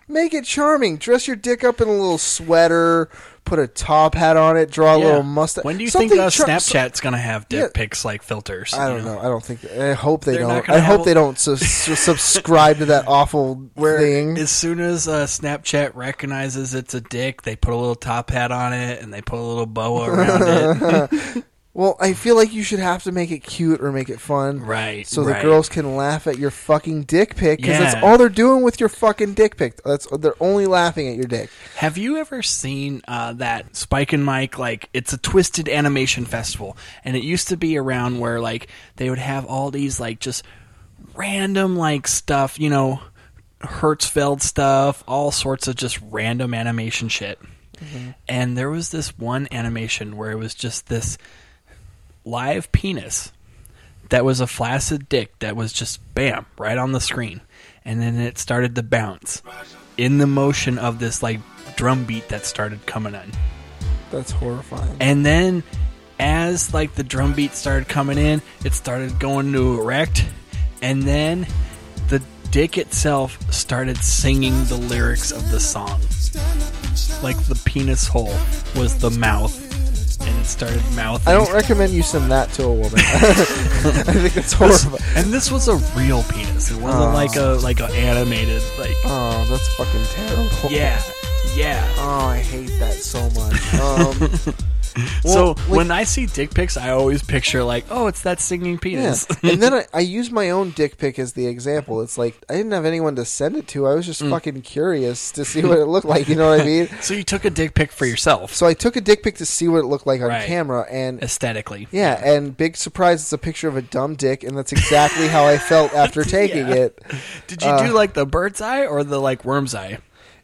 make it charming. Dress your dick up in a little sweater. Put a top hat on it, draw a little mustache. When do you think uh, Snapchat's gonna have dick Yeah. pics like filters? I don't you know. I don't think. I hope they They're don't. I hope they don't su- su- subscribe to that awful Where thing. as soon as uh, Snapchat recognizes it's a dick, they put a little top hat on it and they put a little boa around it. Well, I feel like you should have to make it cute or make it fun, Right, So right. the girls can laugh at your fucking dick pic because that's all they're doing with your fucking dick pic. That's they're only laughing at your dick. Have you ever seen uh, that Spike and Mike? Like, it's a twisted animation festival, and it used to be around where like they would have all these like just random like stuff, you know, Hertzfeldt stuff, all sorts of just random animation shit. And there was this one animation where it was just this live penis that was a flaccid dick that was just bam right on the screen. And then it started to bounce in the motion of this like drum beat that started coming in. That's horrifying. and then as like the drum beat started coming in it started going to erect. And then the dick itself started singing the lyrics of the song. Like the penis hole was the mouth and it started mouthing I don't recommend you send that to a woman. I think that's horrible. and this was a real penis. It wasn't Oh. like a like a animated like Oh, that's fucking terrible. yeah, yeah. Oh, I hate that so much. Um, so like- when I see dick pics, I always picture like, oh, it's that singing yeah. penis. and then I, I use my own dick pic as the example. It's like I didn't have anyone to send it to. I was Mm. just fucking curious to see what it looked like. You know what I mean? so you took a dick pic for yourself, So I took a dick pic to see what it looked like on Right. camera, and aesthetically. yeah, and big surprise, it's a picture of a dumb dick, and that's exactly how I felt after taking Yeah. it. Did you Uh, do like the bird's eye or the like worm's eye?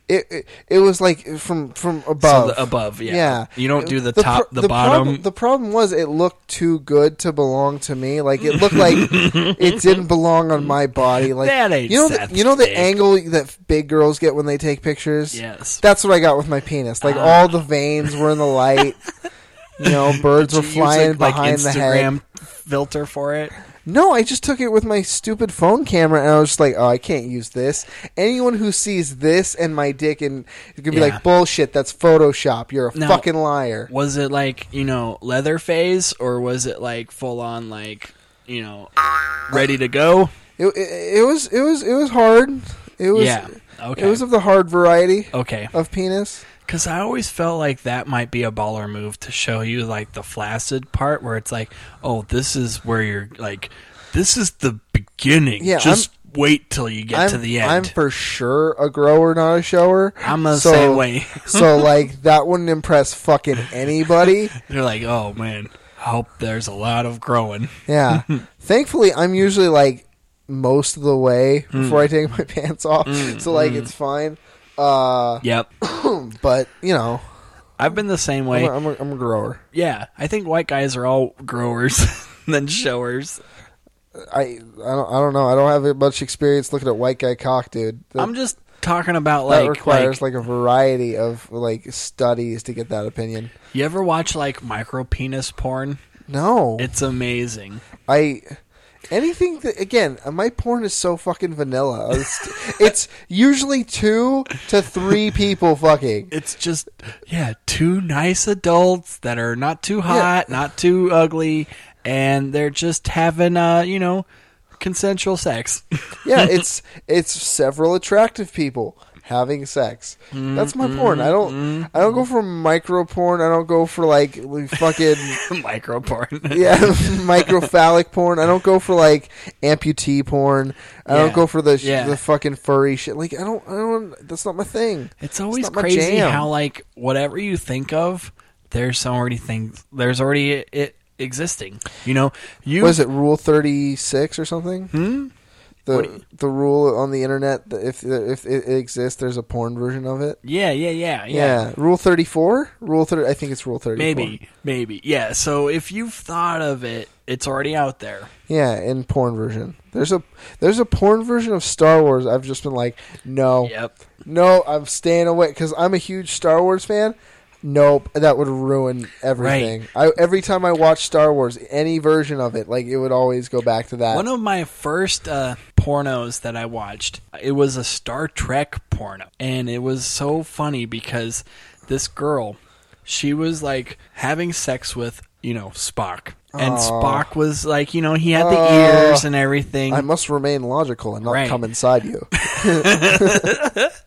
It, it it was like from from So above. the above, yeah. Yeah. You don't do the, pro- top, the, Problem, bottom. the problem was it looked too good to belong to me. Like it looked like it didn't belong on my body. Like That ain't you know, the, you know the dick. angle that big girls get when they take pictures. yes. That's what I got with my penis. Like Ah. all the veins were in the light. You know, birds were Did you use, flying like, like behind the head. Filter for it. No, I just took it with my stupid phone camera, and I was just like, "Oh, I can't use this." Anyone who sees this and my dick and is gonna be Yeah. like, "Bullshit, that's Photoshop. You're a Now- fucking liar." Was it like you know leather phase or was it like full on like you know ready to go? It, it, it was it was it was hard. It was yeah. Okay. it was of the hard variety okay. of penis. Because I always felt like that might be a baller move to show you like the flaccid part where it's like, oh, this is where you're like, this is the beginning. Yeah, Just wait till you get I'm, to the end. I'm for sure a grower, not a shower. I'm the So- same way. so like that wouldn't impress fucking anybody. They're like, oh man, I hope there's a lot of growing. Yeah. Thankfully, I'm usually like most of the way Hmm. before I take my pants off, so like it's fine. Uh, Yep. but you know, I've been the same I'm way. a, I'm, a, I'm a grower. yeah. I think white guys are all growers than showers. I I don't I don't know. I don't have much experience looking at white guy cock, dude. That, I'm just talking about that like, requires like, like, a variety of like studies to get that opinion. you ever watch like micro penis porn? No, It's amazing. I anything that again uh, my porn is so fucking vanilla. It's, it's usually two to three people fucking. It's just yeah, two nice adults that are not too hot, not too ugly, and they're just having uh, you know, consensual sex. Yeah, it's it's several attractive people having sex. That's my porn. I don't I don't go for micro porn. I don't go for like, fucking Micro porn. yeah microphallic porn. I don't go for like amputee porn. I Yeah. don't go for the Yeah. the fucking furry shit. Like I don't I don't. That's not my thing. It's always crazy how like whatever you think of, there's already things. There's already it existing. You know, you Was it Rule Thirty Six or something? Hmm? The the rule on the internet that if if it exists, there's a porn version of it. Yeah, yeah, yeah, yeah. Yeah, Rule Thirty Four. Rule thirty. I think it's Rule Thirty. Maybe, maybe. Yeah. So if you've thought of it, it's already out there. Yeah, in porn version. There's a there's a porn version of Star Wars. I've just been like, no, Yep. no, I'm staying away because I'm a huge Star Wars fan. Nope, that would ruin everything. I, every time I watch Star Wars, any version of it, like it would always go back to that. One of my first uh, pornos that I watched, it was a Star Trek porno, and it was so funny because this girl, she was like having sex with you know Spock, and Aw. Spock was like you know he had the Aw. ears and everything. I must remain logical and not Right. come inside you.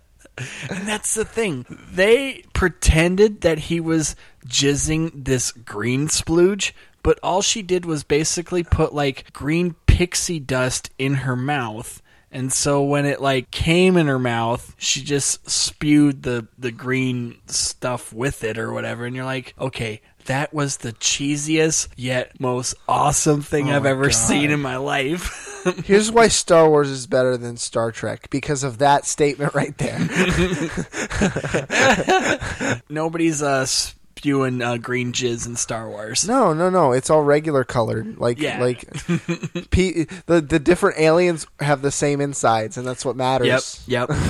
And that's the thing. They pretended that he was jizzing this green splooge, but all she did was basically put like green pixie dust in her mouth. And so when it like came in her mouth, she just spewed the the green stuff with it or whatever. And you're like, okay, that was the cheesiest yet most awesome thing Oh I've ever God. seen in my life. Here's why Star Wars is better than Star Trek because of that statement right there. Nobody's uh spewing uh, green jizz in Star Wars. No, no, no. It's all regular colored. Like, Yeah. like P- the the different aliens have the same insides, and that's what matters. Yep, yep.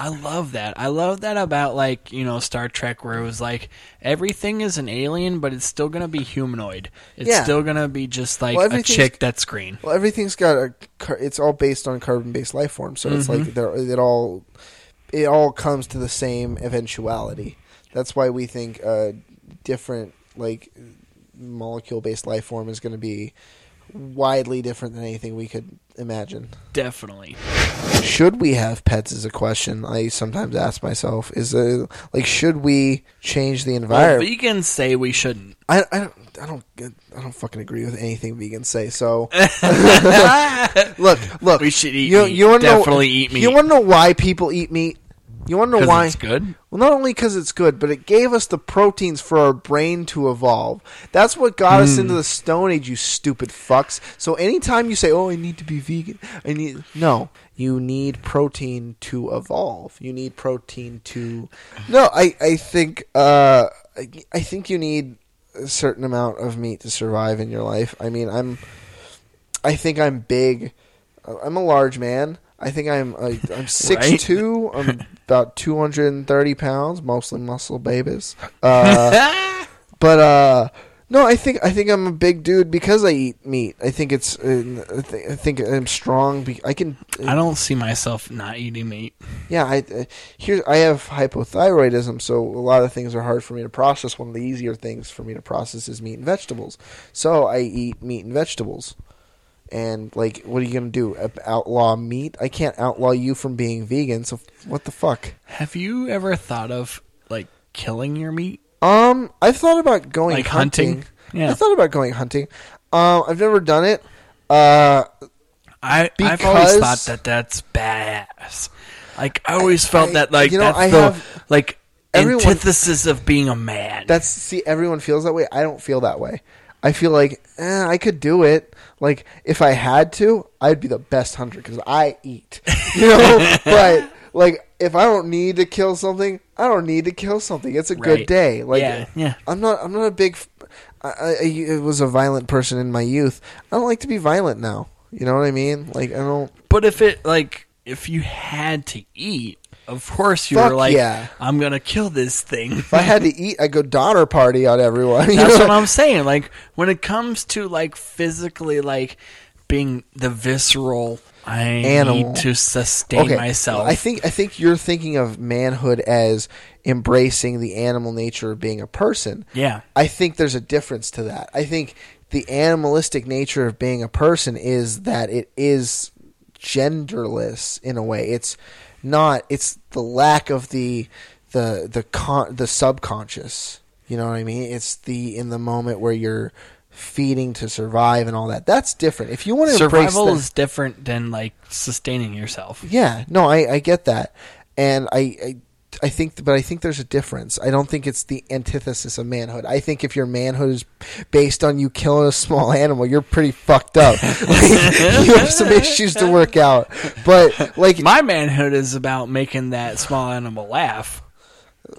I love that. I love that about like you know Star Trek, where it was like everything is an alien, but it's still gonna be humanoid. It's Yeah. still gonna be just like Well, a chick that's green. Well, everything's got a. It's all based on carbon-based life forms, so it's Mm-hmm. like they're, it all, it all comes to the same eventuality. That's why we think a different like molecule-based life form is going to be widely different than anything we could imagine. Definitely. Should we have pets? Is a question I sometimes ask myself. Is uh like should we change the environment? Well, vegans say we shouldn't. I, I don't I don't I don't fucking agree with anything vegans say. So look look We should eat you, meat. You wanna know, Definitely eat meat. You want to know why people eat meat? You want to know why? it's good. Well, not only because it's good, but it gave us the proteins for our brain to evolve. That's what got us Hmm. into the Stone Age, you stupid fucks. So anytime you say, "Oh, I need to be vegan," I need no. You need protein to evolve. You need protein to. No, I I think uh I, I think you need a certain amount of meat to survive in your life. I mean, I'm. I think I'm big. I'm a large man. I think I'm uh, I'm six two. I'm about two hundred and thirty pounds, mostly muscle babies. Uh, but uh, no, I think I think I'm a big dude because I eat meat. I think it's uh, I, think, I think I'm strong. Be- I can. I don't see myself not eating meat. Yeah, I uh, here I have hypothyroidism, so a lot of things are hard for me to process. One of the easier things for me to process is meat and vegetables. So I eat meat and vegetables. And like, what are you gonna do? Outlaw meat? I can't outlaw you from being vegan. So what the fuck? Have you ever thought of like killing your meat? Um, I've thought about going Like hunting. hunting? Yeah. I thought about going hunting. Um, I've never done it. Uh, I I've always thought that that's badass. Like I always felt I- that like you know, that's I the have- like everyone- antithesis of being a man. That's see, everyone feels that way. I don't feel that way. I feel like eh, I could do it. Like if I had to, I'd be the best hunter because I eat. You know, but like if I don't need to kill something, I don't need to kill something. It's a good day. Like Yeah, yeah. I'm not. I'm not a big. I was a violent person in my youth. I don't like to be violent now. You know what I mean? Like I don't. but if it like if you had to eat, of course you Fuck were like, yeah. I'm gonna kill this thing. If I had to eat, I go Donner party on everyone. That's what I'm saying. Like when it comes to like physically like being the visceral, I Animal. need to sustain myself. I think I think you're thinking of manhood as embracing the animal nature of being a person. yeah. I think there's a difference to that. I think the animalistic nature of being a person is that it is genderless in a way. It's not. It's the lack of the the the con- the subconscious. You know what I mean? It's the in the moment where you're feeding to survive and all that. That's different. If you want to embrace Survival is different than like sustaining yourself. yeah, no, I, I get that, and I, I I think, but I think there's a difference. I don't think it's the antithesis of manhood. I think if your manhood is based on you killing a small animal, you're pretty fucked up. Like, you have some issues to work out. But like My manhood is about making that small animal laugh.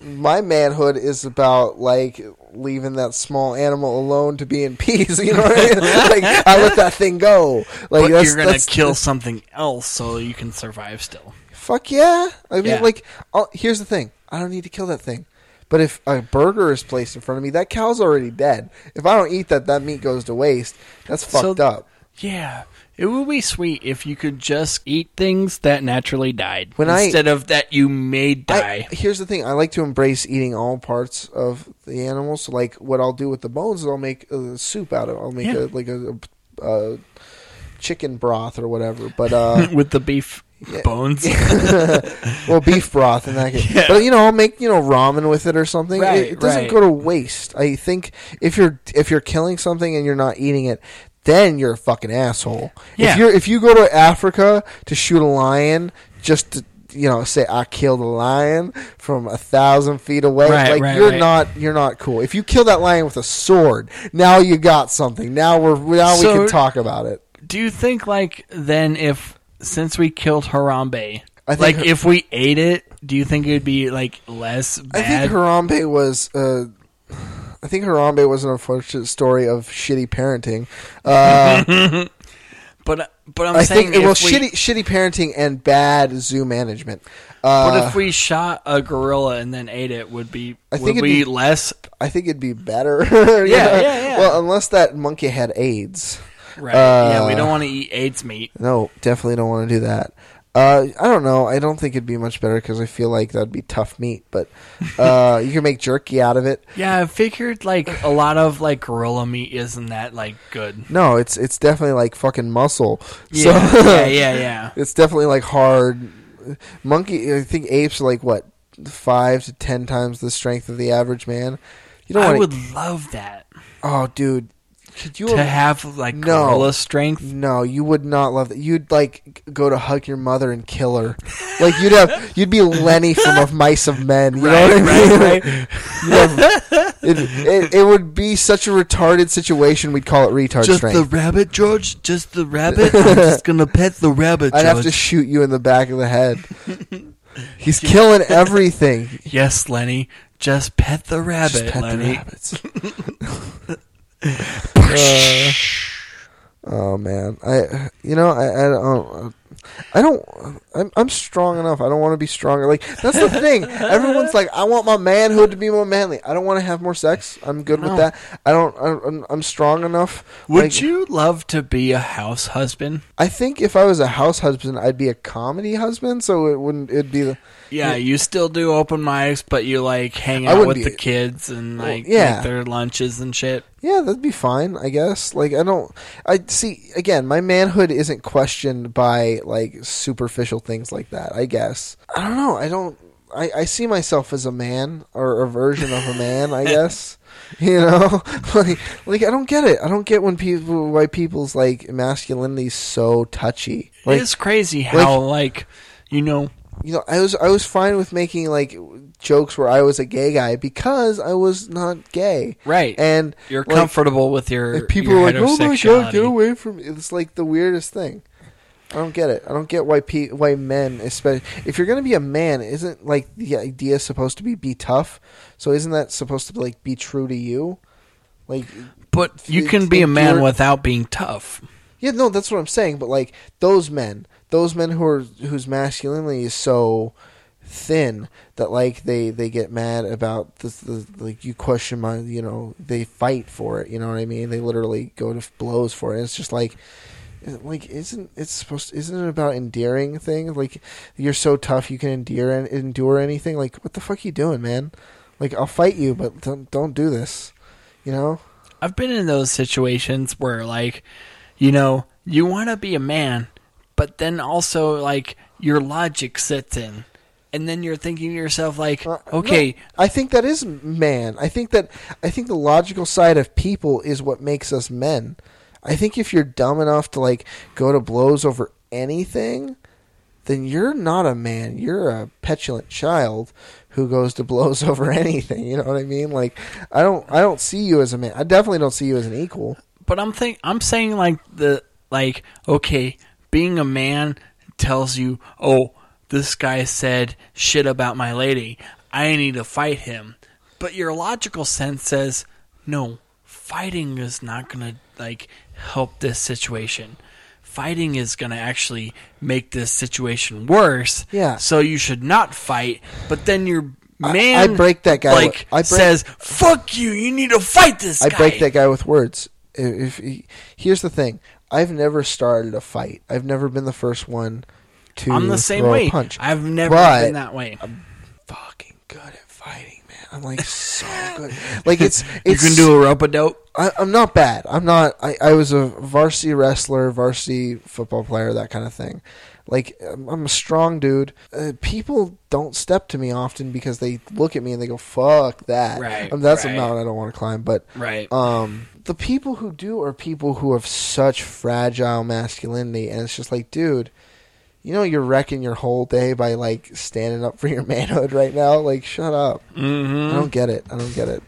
my manhood is about like leaving that small animal alone to be in peace. You know what I mean? like I let that thing go. Like but that's, you're gonna kill something else so you can survive still. Fuck yeah! I mean, Yeah. like, i here's the thing: I don't need to kill that thing. But if a burger is placed in front of me, that cow's already dead. If I don't eat that, that meat goes to waste. That's fucked So- up. Yeah. It would be sweet if you could just eat things that naturally died When I- instead of that you made I, die. here's the thing: I like to embrace eating all parts of the animal. So, like, what I'll do with the bones is I'll make a soup out of. it. I'll make Yeah. a like a, a, chicken broth or whatever. But uh, with the beef bones. well, beef broth and that. Yeah. But you know, I'll make you know ramen with it or something. Right, it, it doesn't right. go to waste. I think if you're if you're killing something and you're not eating it, then you're a fucking asshole. Yeah. If you're if you go to Africa to shoot a lion just to you know say I killed a lion from a thousand feet away, Right, like right, you're right. not you're not cool. If you kill that lion with a sword, now you got something. Now we're now we can talk about it. Do you think like then if since we killed Harambe, I think like her- if we ate it, do you think it would be like less I think Harambe was. Uh, I think Harambe was an unfortunate story of shitty parenting. Uh, but but I'm I saying think well, we, shitty shitty parenting and bad zoo management. Uh, But if we shot a gorilla and then ate it, would be I would think it'd we be- less I think it'd be better. Yeah, yeah, yeah. Well, unless that monkey had AIDS. Right? yeah, we Uh, don't want to eat AIDS meat. No, definitely don't want to do that. Uh, I don't know. I don't think it'd be much better because I feel like that'd be tough meat. But uh, you can make jerky out of it. Yeah, I figured like a lot of like gorilla meat isn't that like good. No, it's it's definitely like fucking muscle. Yeah, so, yeah, yeah, yeah. It's definitely like hard. Monkey, I think apes are like what five to ten times the strength of the average man. You don't I would love that Oh, dude, could you? to have like No. gorilla strength. no, you would not love that. You'd like go to hug your mother and kill her. Like you'd have, you'd be Lenny from Of Mice of Men. You know Right, what I mean? right, have- it, it, it would be such a retarded situation. We'd call it retard strength. Just the rabbit, George. Just the rabbit. I'm just gonna pet the rabbit, I'd have to shoot you in the back of the head. He's killing everything. yes, Lenny. Just pet the rabbit, Just pet the Lenny. rabbits. Uh, oh man, I you know I I don't I don't I'm I'm strong enough. I don't want to be stronger. Like that's the thing. Everyone's like, I want my manhood to be more manly. I don't want to have more sex. I'm good No. with that. I don't. I'm, I'm strong enough. Would Like, you love to be a house husband? I think if I was a house husband, I'd be a comedy husband. So it wouldn't. It'd be the. Yeah, you still do open mics, but you like hang out with be- the kids and Well, like yeah. make their lunches and shit. Yeah, that'd be fine, I guess. Like I don't I see again, my manhood isn't questioned by like superficial things like that, I guess. I don't know. I don't I, I see myself as a man or a version of a man, I guess. You know? like like I don't get it. I don't get when people why people's like masculinity is so touchy. Like it's crazy how like, you know you know, I was I was fine with making like jokes where I was a gay guy because I was not gay. right. And you're like, comfortable with your people your are like, "Oh my god, heterosexuality." get away from me!" It's like the weirdest thing. I don't get it. I don't get why pe- why men, especially if you're gonna be a man, isn't like the idea supposed to be be tough? So isn't that supposed to like be true to you? Like, But you can be a man you're- without being tough. yeah, no, that's what I'm saying. But like those men, those men who are whose masculinity is so thin that like they they get mad about the, the like you question my you know they fight for it you know what I mean they literally go to blows for it it's just like like isn't it supposed isn't it about endearing things like you're so tough you can endure and endure anything like what the fuck you doing man like I'll fight you but don't don't do this you know I've been in those situations where like, you know, you want to be a man, but then also like your logic sets in. And then you're thinking to yourself like, Uh, okay, no, I think that is man. I think that I think the logical side of people is what makes us men. I think if you're dumb enough to like go to blows over anything, then you're not a man. You're a petulant child who goes to blows over anything. You know what I mean? Like I don't I don't see you as a man. I definitely don't see you as an equal. But I'm think I'm saying like the like okay, being a man tells you, "Oh, this guy said shit about my lady. I need to fight him." But your logical sense says, "No, fighting is not going to like help this situation. Fighting is going to actually make this situation worse. Yeah. So you should not fight." But then your I- man I break that guy like with- I break- says, "Fuck you. You need to fight this I guy." break that guy with words. If, if he, here's the thing, I've never started a fight. I've never been the first one to I'm the same throw way. punch. I've never But- been that way. I'm fucking good at fighting, man. I'm like so good. Like it's You can do a rope a dope. I, I'm not bad. I'm not. I, I was a varsity wrestler, varsity football player, that kind of thing. Like I'm I'm a strong dude. Uh, people don't step to me often because they look at me and they go, "Fuck that." Right, Um, that's right. a mountain I don't want to climb. But Right. um, the people who do are people who have such fragile masculinity, and it's just like, dude. You know you're wrecking your whole day by like standing up for your manhood right now. Like, shut up. mm-hmm. I don't get it. I don't get it.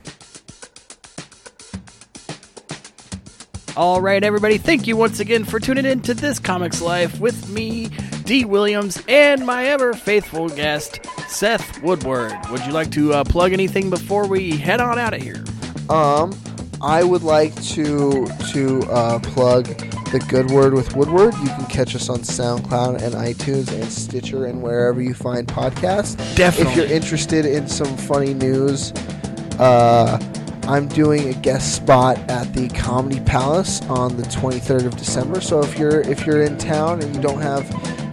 All right, everybody. Thank you once again for tuning in to this Comics Life with me, D. Williams, and my ever faithful guest, Seth Woodward. Would you like to uh, plug anything before we head on out of here? Um, I would like to to uh, plug the Good Word with Woodward. You can catch us on SoundCloud and iTunes and Stitcher and wherever you find podcasts. Definitely. If you're interested in some funny news, uh, I'm doing a guest spot at the Comedy Palace on the 23rd of December. So if you're if you're in town and you don't have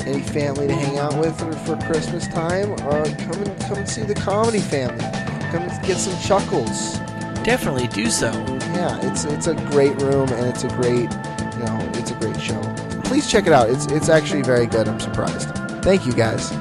any family to hang out with or for Christmas time, uh, come and come and see the Comedy Family. Come and get some chuckles Definitely do so. yeah, it's it's a great room and it's a great, you know, it's a great show. Please check it out. It's it's actually very good. I'm surprised. Thank you guys.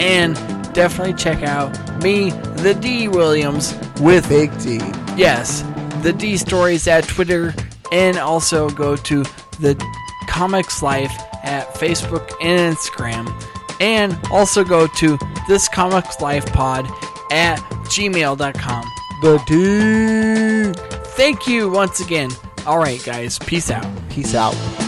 And definitely check out me, the D. Williams, with Big D. Yes, the D stories at Twitter, and also go to the Comics Life at Facebook and Instagram, and also go to this Comics Life Pod at gmail.com. The D. Thank you once again. All right, guys, peace out. Peace out.